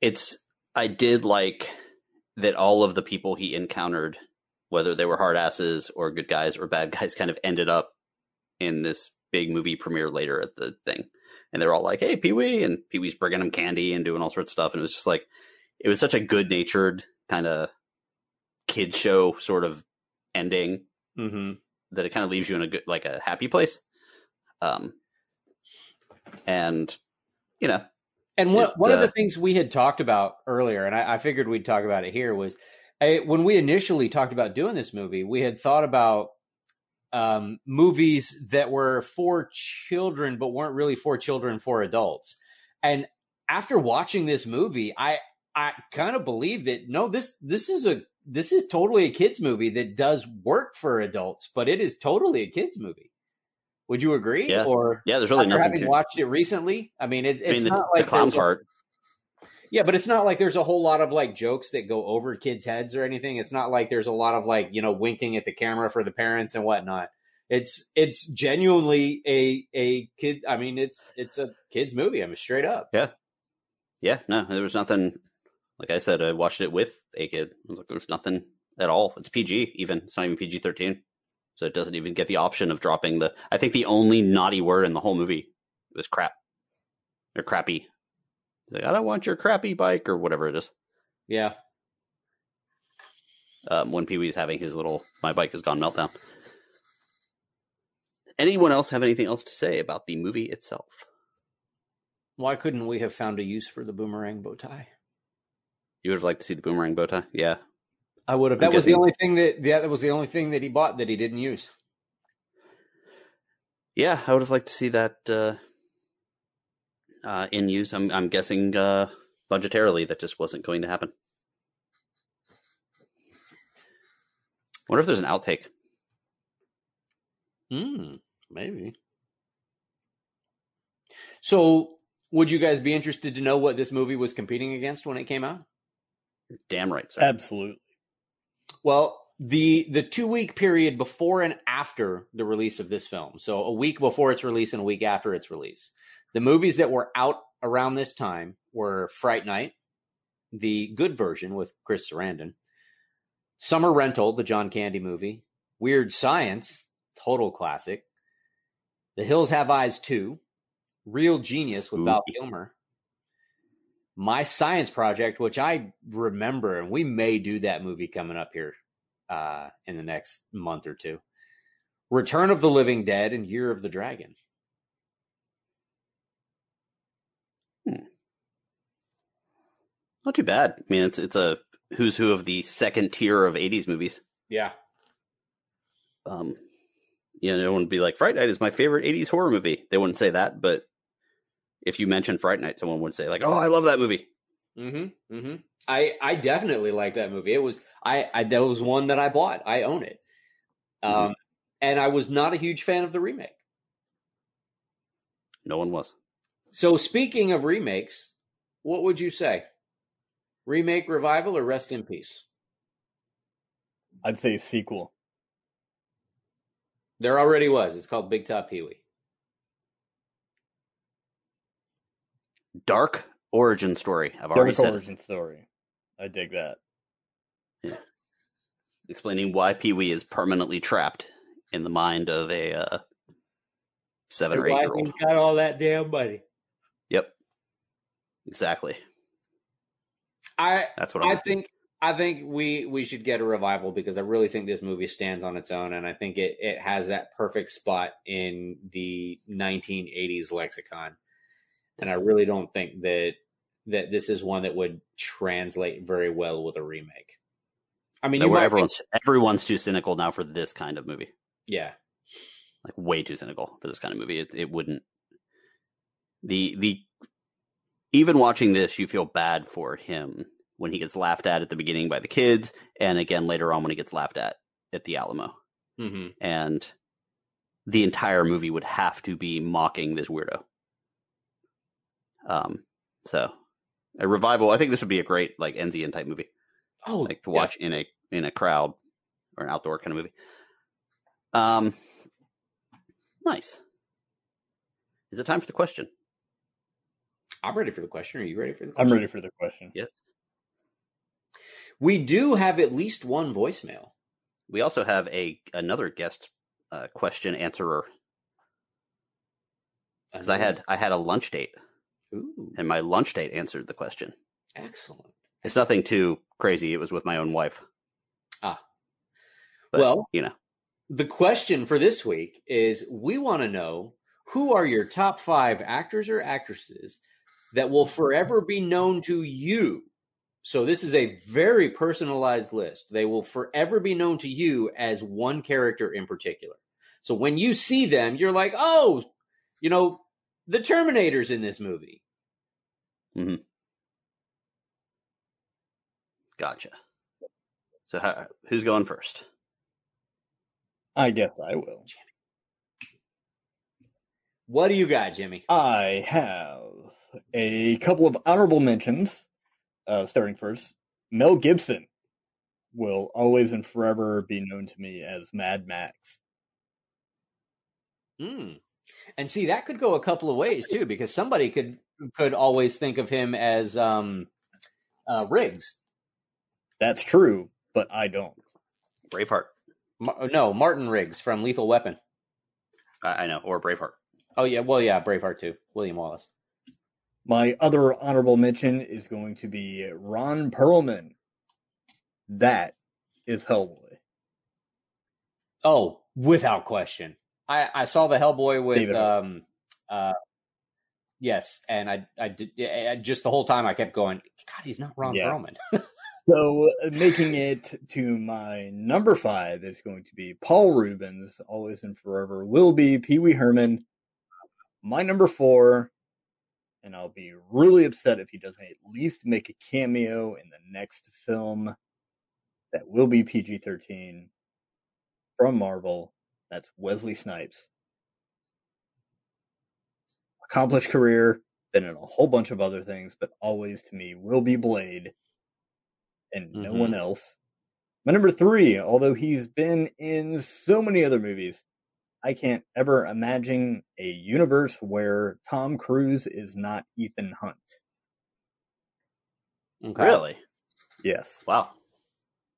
it's I did like that all of the people he encountered, whether they were hard asses or good guys or bad guys, kind of ended up in this big movie premiere later at the thing. And they're all like, hey, Pee Wee. And Pee Wee's bringing him candy and doing all sorts of stuff. And it was just like, it was such a good natured kind of kid show sort of ending Mm-hmm. that it kind of leaves you in a good, like a happy place. Um, and, you know, And one, It, one of uh, the things we had talked about earlier, and I, I figured we'd talk about it here, was I, when we initially talked about doing this movie, we had thought about um, movies that were for children, but weren't really for children, for adults. And after watching this movie, I I kind of believe that no, this this is a this is totally a kids movie that does work for adults, but it is totally a kids movie. Would you agree? Yeah. Or yeah, there's really after nothing having to, watched it recently, I mean, it, I mean, it's the, not the like clown's a- heart. Yeah, but it's not like there's a whole lot of like jokes that go over kids' heads or anything. It's not like there's a lot of like you know winking at the camera for the parents and whatnot. It's it's genuinely a a kid. I mean, it's it's a kids movie. I mean, straight up. Yeah, Yeah, no, there was nothing. Like I said, I watched it with a kid. I was like, there's nothing at all. It's PG, even. It's not even PG 13. So it doesn't even get the option of dropping the. I think the only naughty word in the whole movie was crap. Or crappy. It's Like, I don't want your crappy bike or whatever it is. Yeah. Um, when Pee Wee's having his little my bike has gone meltdown. Anyone else have anything else to say about the movie itself? Why couldn't we have found a use for the boomerang bow tie? You would have liked to see the boomerang bow tie? Yeah. I would have. That was the only thing that yeah, that was the only thing that he bought that he didn't use. Yeah, I would have liked to see that uh, uh, in use. I'm, I'm guessing uh, budgetarily that just wasn't going to happen. wonder if there's an outtake. Hmm, maybe. So, would you guys be interested to know what this movie was competing against when it came out? Damn right, sir. Absolutely. Well, the the two week period before and after the release of this film, so a week before its release and a week after its release, the movies that were out around this time were Fright Night, the good version with Chris Sarandon, Summer Rental, the John Candy movie, Weird Science, total classic, The Hills Have Eyes 2, Real Genius with Val Kilmer, My Science Project, which I remember, and we may do that movie coming up here uh, in the next month or two. Return of the Living Dead and Year of the Dragon. Not too bad. I mean, it's it's a who's who of the second tier of '80s movies. Yeah. Um, you know, no one would be like, "Fright Night is my favorite '80s horror movie." They wouldn't say that, but if you mention Fright Night, someone would say like, "Oh, I love that movie." Mm-hmm. Mm-hmm. I I definitely like that movie. It was I, I that was one that I bought. I own it. Um, and I was not a huge fan of the remake. No one was. So speaking of remakes, what would you say? Remake, revival, or rest in peace? I'd say sequel. There already was. It's called Big Top Pee Wee. Dark origin story. I've already Dark said it. origin story. I dig that. Yeah. explaining why Pee Wee is permanently trapped in the mind of a uh, seven or eight year old. got all that damn money. Yep, exactly. I That's what I'm I think I think we we should get a revival because I really think this movie stands on its own, and I think it it has that perfect spot in the 1980s lexicon. And I really don't think that that this is one that would translate very well with a remake. I mean, No, you where might everyone's everyone's too cynical now for this kind of movie. yeah, Like way too cynical for this kind of movie. It, it wouldn't. The the even watching this, you feel bad for him when he gets laughed at at the beginning by the kids, and again later on when he gets laughed at at the Alamo. hmm and the entire movie would have to be mocking this weirdo. Um, so a revival. I think this would be a great like Enzian type movie, oh, like to watch in a in a crowd or an outdoor kind of movie. Um, nice. Is it time for the question? I'm ready for the question. Are you ready for the I'm ready for the question. Yes. We do have at least one voicemail. We also have a another guest uh, question answerer because I had I had a lunch date Ooh, and my lunch date answered the question. excellent. It's nothing too crazy. It was with my own wife. Ah. But, Well- you know, The question for this week is we want to know who are your top five actors or actresses that will forever be known to you? So this is a very personalized list. They will forever be known to you as one character in particular. So when you see them, you're like, oh, you know, the Terminator's in this movie. Hmm. gotcha. So, how, who's going first? I guess I will. What do you got, Jimmy? I have a couple of honorable mentions. Uh, starting first, Mel Gibson will always and forever be known to me as Mad Max. Hmm. And see, that could go a couple of ways too, because somebody could could always think of him as um, uh, Riggs. That's true, but I don't. Braveheart. Mar- no, Martin Riggs from Lethal Weapon. I, I know, or Braveheart. Oh yeah, well yeah, Braveheart too. William Wallace. My other honorable mention is going to be Ron Perlman. That is Hellboy. Oh, without question. I, I saw the Hellboy with David um uh yes, and I I did I, just the whole time I kept going. God, he's not Ron Yeah. Perlman. [laughs] So uh, making it to my number five is going to be Paul Reubens, always and forever will be Pee Wee Herman. My number four, and I'll be really upset if he doesn't at least make a cameo in the next film that will be PG 13 from Marvel. That's Wesley Snipes. Accomplished career, been in a whole bunch of other things, but always to me will be Blade and no Mhm. one else. My number three, although he's been in so many other movies, I can't ever imagine a universe where Tom Cruise is not Ethan Hunt. Okay. Really? Yes. Wow.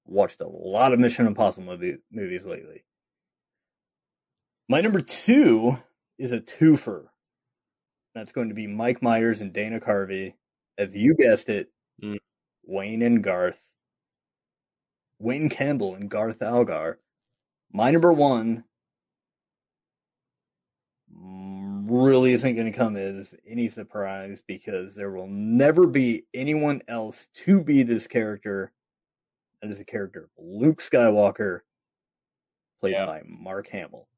Watched a lot of Mission Impossible movie, movies lately. My number two is a twofer. That's going to be Mike Myers and Dana Carvey. As you guessed it, Mm. Wayne and Garth. Wayne Campbell and Garth Algar. My number one mm, really isn't going to come as any surprise because there will never be anyone else to be this character. That is the character of Luke Skywalker, played Yeah. by Mark Hamill.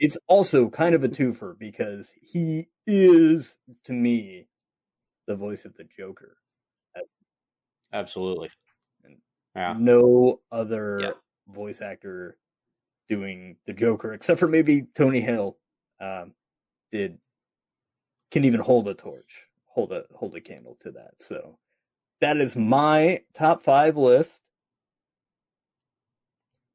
It's also kind of a twofer because he is, to me, the voice of the Joker. Absolutely. And Yeah. No other Yeah. voice actor doing the Joker, except for maybe Tony Hale, um, did can even hold a torch, hold a hold a candle to that. So that is my top five list.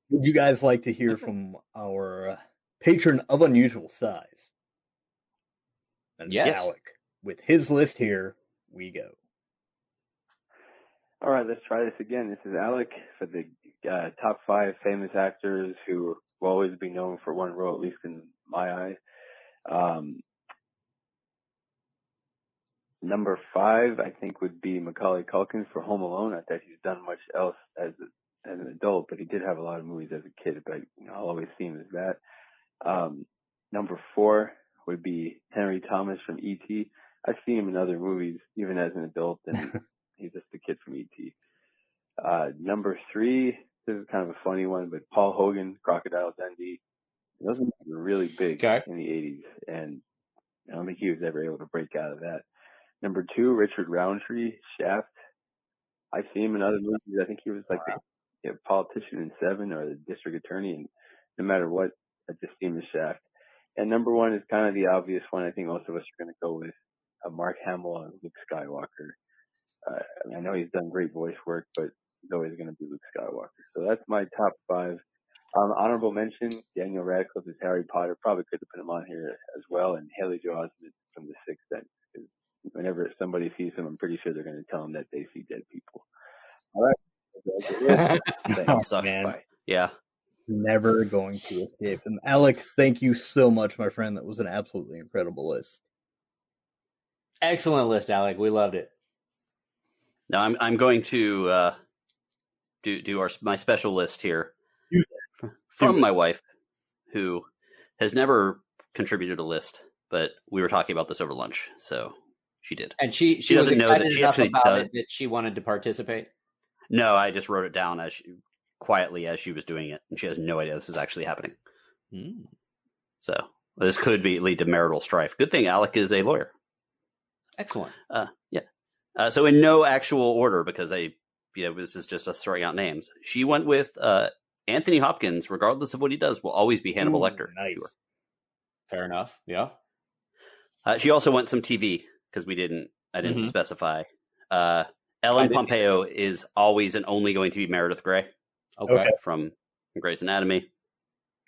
Would you guys like to hear from our uh, patron of unusual size? And Yes. Alec. With his list here, we go. All right, let's try this again. This is Alec for the uh, top five famous actors who will always be known for one role, at least in my eyes. Um, number five, I think, would be Macaulay Culkin for Home Alone. Not that he's done much else as a, as an adult, but he did have a lot of movies as a kid. But you know, I'll always see him as that. Um, number four would be Henry Thomas from E.T. I've seen him in other movies, even as an adult, and [laughs] he's just a kid from E.T. Uh, number three, this is kind of a funny one, but Paul Hogan, Crocodile Dundee. Those movies were really big Okay. in the 80s, and I don't think he was ever able to break out of that. Number two, Richard Roundtree, Shaft. I've seen him in other movies. I think he was like the a politician in Seven or the district attorney, and no matter what, I just see him as Shaft. And number one is kind of the obvious one. I think most of us are going to go with uh, Mark Hamill and Luke Skywalker. Uh, I, mean, I know he's done great voice work, but he's always going to be Luke Skywalker. So that's my top five. Um, honorable mention: Daniel Radcliffe as Harry Potter. Probably could have put him on here as well, and Haley Joel Osment from The Sixth Sense. 'cause whenever somebody sees him, I'm pretty sure they're going to tell him that they see dead people. All right. [laughs] Thanks. Oh, man. Bye. Yeah. never going to escape them. Alec, thank you so much, my friend. That was an absolutely incredible list. Excellent list, Alec. We loved it. Now I'm I'm going to uh, do do our my special list here Do from it. my wife, who has never contributed a list, but we were talking about this over lunch, so she did. And she she, She doesn't know that she actually about does- it that she wanted to participate. No, I just wrote it down as she, quietly as she was doing it, and she has no idea this is actually happening. Hmm. So this could be lead to marital strife. Good thing Alec is a lawyer. Excellent. Uh, yeah. Uh, so in no actual order, because I, you know, this is just us throwing out names. She went with uh, Anthony Hopkins, regardless of what he does, will always be Hannibal Ooh, Lecter. Nice. her. Fair enough. Yeah. Uh, she also went some TV because we didn't, I didn't Mhm. specify. Uh, Ellen Pompeo is always and only going to be Meredith Grey Okay. Okay. from Grey's Anatomy.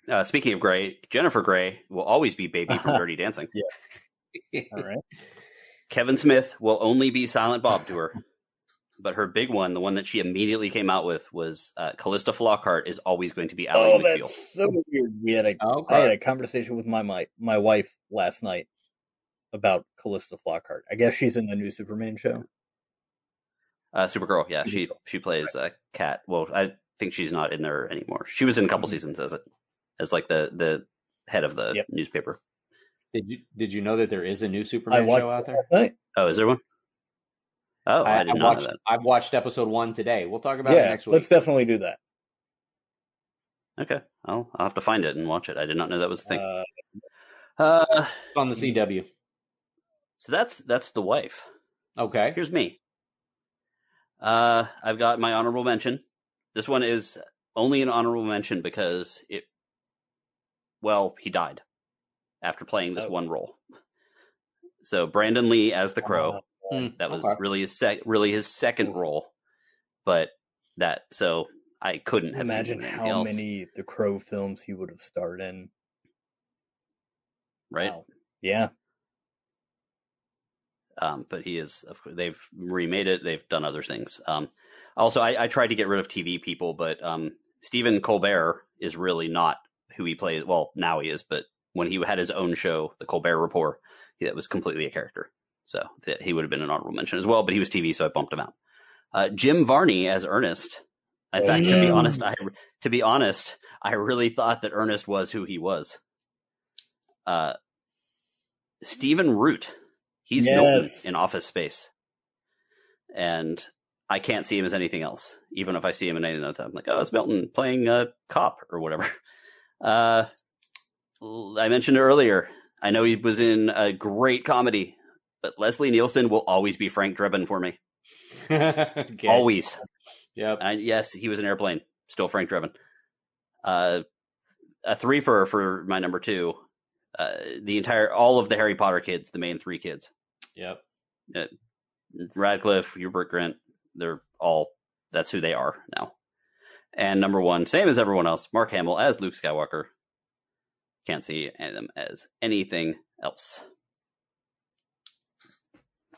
Uh, speaking of Grey, Jennifer Grey will always be Baby from [laughs] Dirty Dancing. Yeah. All right. Kevin Smith will only be Silent Bob to her. But her big one, the one that she immediately came out with, was uh, Calista Flockhart is always going to be Ally Oh, McBeal. that's so weird. We had a I Okay. had a conversation with my my, my wife last night about Calista Flockhart. I guess she's in the new Superman show. Uh, Supergirl, yeah, she she plays uh, Cat. Well, I think she's not in there anymore. She was in a couple Mhm. seasons as it as like the the head of the Yep. newspaper. Did you did you know that there is a new Superman watched show out there? Oh, is there one? Oh, I, did I've not watched, know that. I've watched episode one today. We'll talk about it next week. let's definitely do that. Okay, I'll I'll have to find it and watch it. I did not know that was a thing. Uh, Uh, It's on the CW. so that's that's the wife. Okay. Here's me. Uh, I've got my honorable mention. This one is only an honorable mention because it. Well, he died after playing this Oh. one role. So Brandon Lee as the Crow. Hmm, That was okay. really his sec- really his second role, but that so I couldn't have imagine how else, many the Crow films he would have starred in. right? Wow. Yeah. Um, but he is of course they've remade it. They've done other things. Um, also, I, I tried to get rid of TV people, but um, Stephen Colbert is really not who he plays. Well, now he is, but when he had his own show, The Colbert Report, that was completely a character. So that he would have been an honorable mention as well. But he was TV, so I bumped him out. Uh, Jim Varney as Ernest. In fact, to be honest, I to be honest, I really thought that Ernest was who he was. Uh, Stephen Root. He's Milton in Office Space, and I can't see him as anything else. Even if I see him in anything else, I'm like, oh, it's Milton playing a cop or whatever. [laughs] Uh, I mentioned earlier. I know he was in a great comedy, but Leslie Nielsen will always be Frank Drebin for me. [laughs] Okay. Always. Yep. And yes, he was an airplane. Still Frank Drebin. Uh, a three for for my number two. Uh, the entire all of the Harry Potter kids, the main three kids, Yep. Radcliffe, Rupert Grint, they're all that's who they are now. And number one, same as everyone else, Mark Hamill as Luke Skywalker. Can't see them as anything else.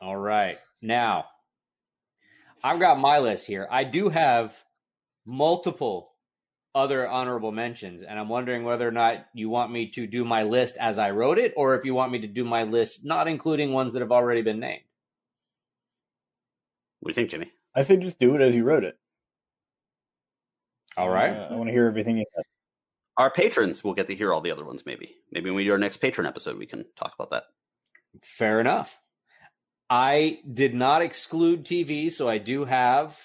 All right. Now, I've got my list here. I do have multiple other honorable mentions, and I'm wondering whether or not you want me to do my list as I wrote it, or if you want me to do my list not including ones that have already been named. What do you think, Jimmy? I say just do it as you wrote it. All right. Uh, I want to hear everything you said. Our patrons will get to hear all the other ones. Maybe, maybe when we do our next patron episode, we can talk about that. Fair enough. I did not exclude TV, so I do have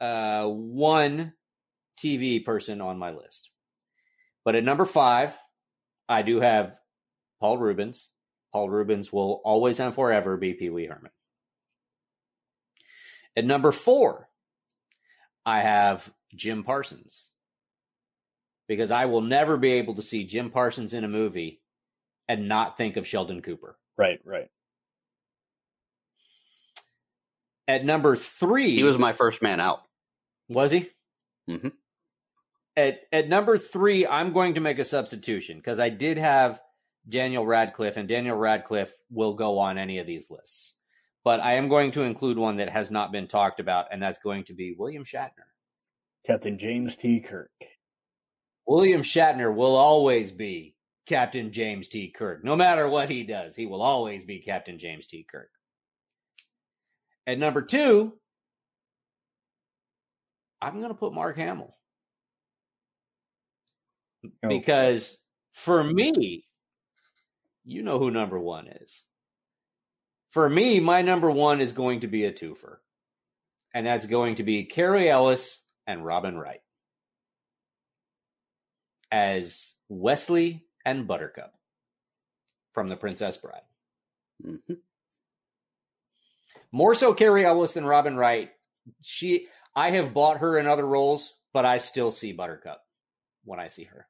uh, one TV person on my list. But at number five, I do have Paul Reubens. Paul Reubens will always and forever be Pee Wee Herman. At number four, I have Jim Parsons. Because I will never be able to see Jim Parsons in a movie and not think of Sheldon Cooper. Right, right. At number three, He was my first man out. was he? Mhm. At at number three, I'm going to make a substitution because I did have Daniel Radcliffe, and Daniel Radcliffe will go on any of these lists. But I am going to include one that has not been talked about, and that's going to be William Shatner. Captain James T. Kirk. William Shatner will always be Captain James T. Kirk. No matter what he does, he will always be Captain James T. Kirk. At number two, I'm going to put Mark Hamill. Oh, Because for me, you know who number one is. For me, my number one is going to be a twofer. And that's going to be Cary Elwes and Robin Wright as Wesley and Buttercup from The Princess Bride. hmm More so Cary Elwes than Robin Wright. She I have bought her in other roles, but I still see Buttercup when I see her.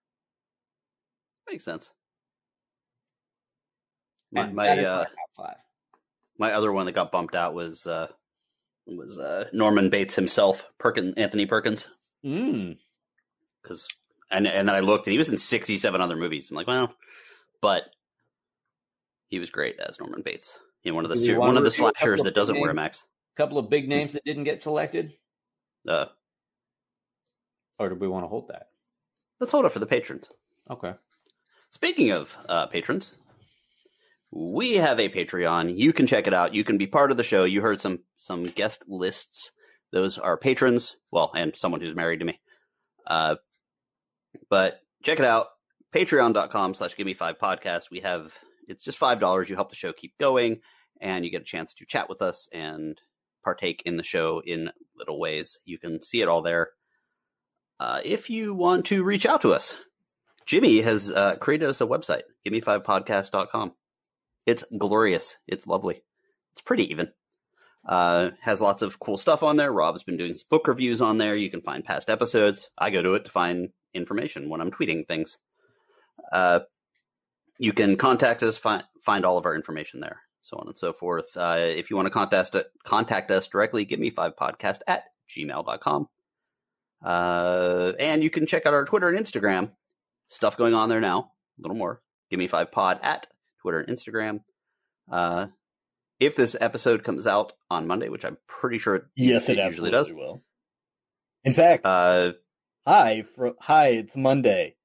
Makes sense. My my, uh, five. my other one that got bumped out was uh, was uh, Norman Bates himself, Perkin Anthony Perkins, Mm. because and and then I looked and he was in sixty seven other movies. I'm like, well, but he was great as Norman Bates. In one of the ser- one of the a slashers that doesn't wear a names? max. couple of big names that didn't get selected, Uh, or do we want to hold that? let's hold it for the patrons. Okay. Speaking of uh, patrons, we have a Patreon. You can check it out. You can be part of the show. You heard some some guest lists. Those are patrons. Well, and someone who's married to me. Uh, but check it out. Patreon.com slash give me five podcast. We have it's just five dollars. You help the show keep going, and you get a chance to chat with us and partake in the show in little ways. You can see it all there. Uh, if you want to reach out to us, Jimmy has uh, created us a website, givemefivepodcast.com. It's glorious. It's lovely. It's pretty even. Uh, has lots of cool stuff on there. Rob's been doing book reviews on there. You can find past episodes. I go to it to find information when I'm tweeting things. You can contact us, find, find all of our information there, so on and so forth. Uh, if you want to contact, contact us directly, give me five podcast at gmail.com. Uh, and you can check out our Twitter and Instagram. Stuff going on there now. A little more. Give me five pod at Twitter and Instagram. Uh, if this episode comes out on Monday, which I'm pretty sure it, Yes, it, usually does. will. In fact, Uh, hi, fr- hi, it's Monday.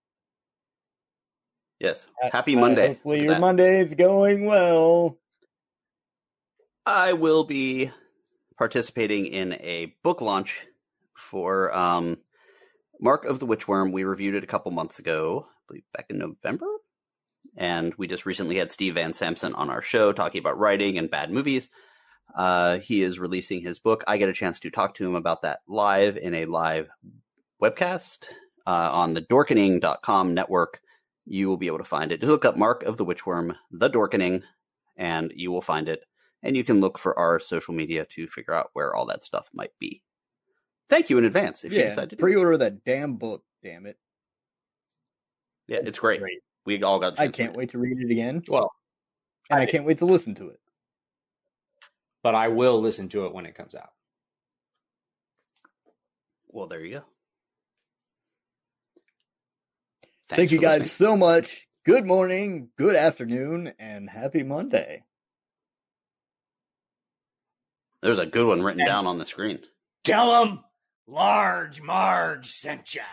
Yes. Uh, Happy uh, Monday. Hopefully, your that. Monday is going well. I will be participating in a book launch for um, Mark of the Witchworm. We reviewed it a couple months ago, I believe back in November. And we just recently had Steve Van Sampson on our show talking about writing and bad movies. Uh, he is releasing his book. I get a chance to talk to him about that live in a live webcast uh, on the dorkening.com network. You will be able to find it. Just look up Mark of the Witchworm, The Dorkening, and you will find it and you can look for our social media to figure out where all that stuff might be. Thank you in advance if you yeah, decide to do pre-order that damn book. Damn it! Yeah, it's great. Great. We all got. a I chance to can't read wait to read it again, Well, and I I- can't wait to listen to it. but I will listen to it when it comes out. Well, there you go. Thank you guys listening. so much. Good morning, good afternoon, and happy Monday. There's a good one written down on the screen. Tell them Large Marge sent ya.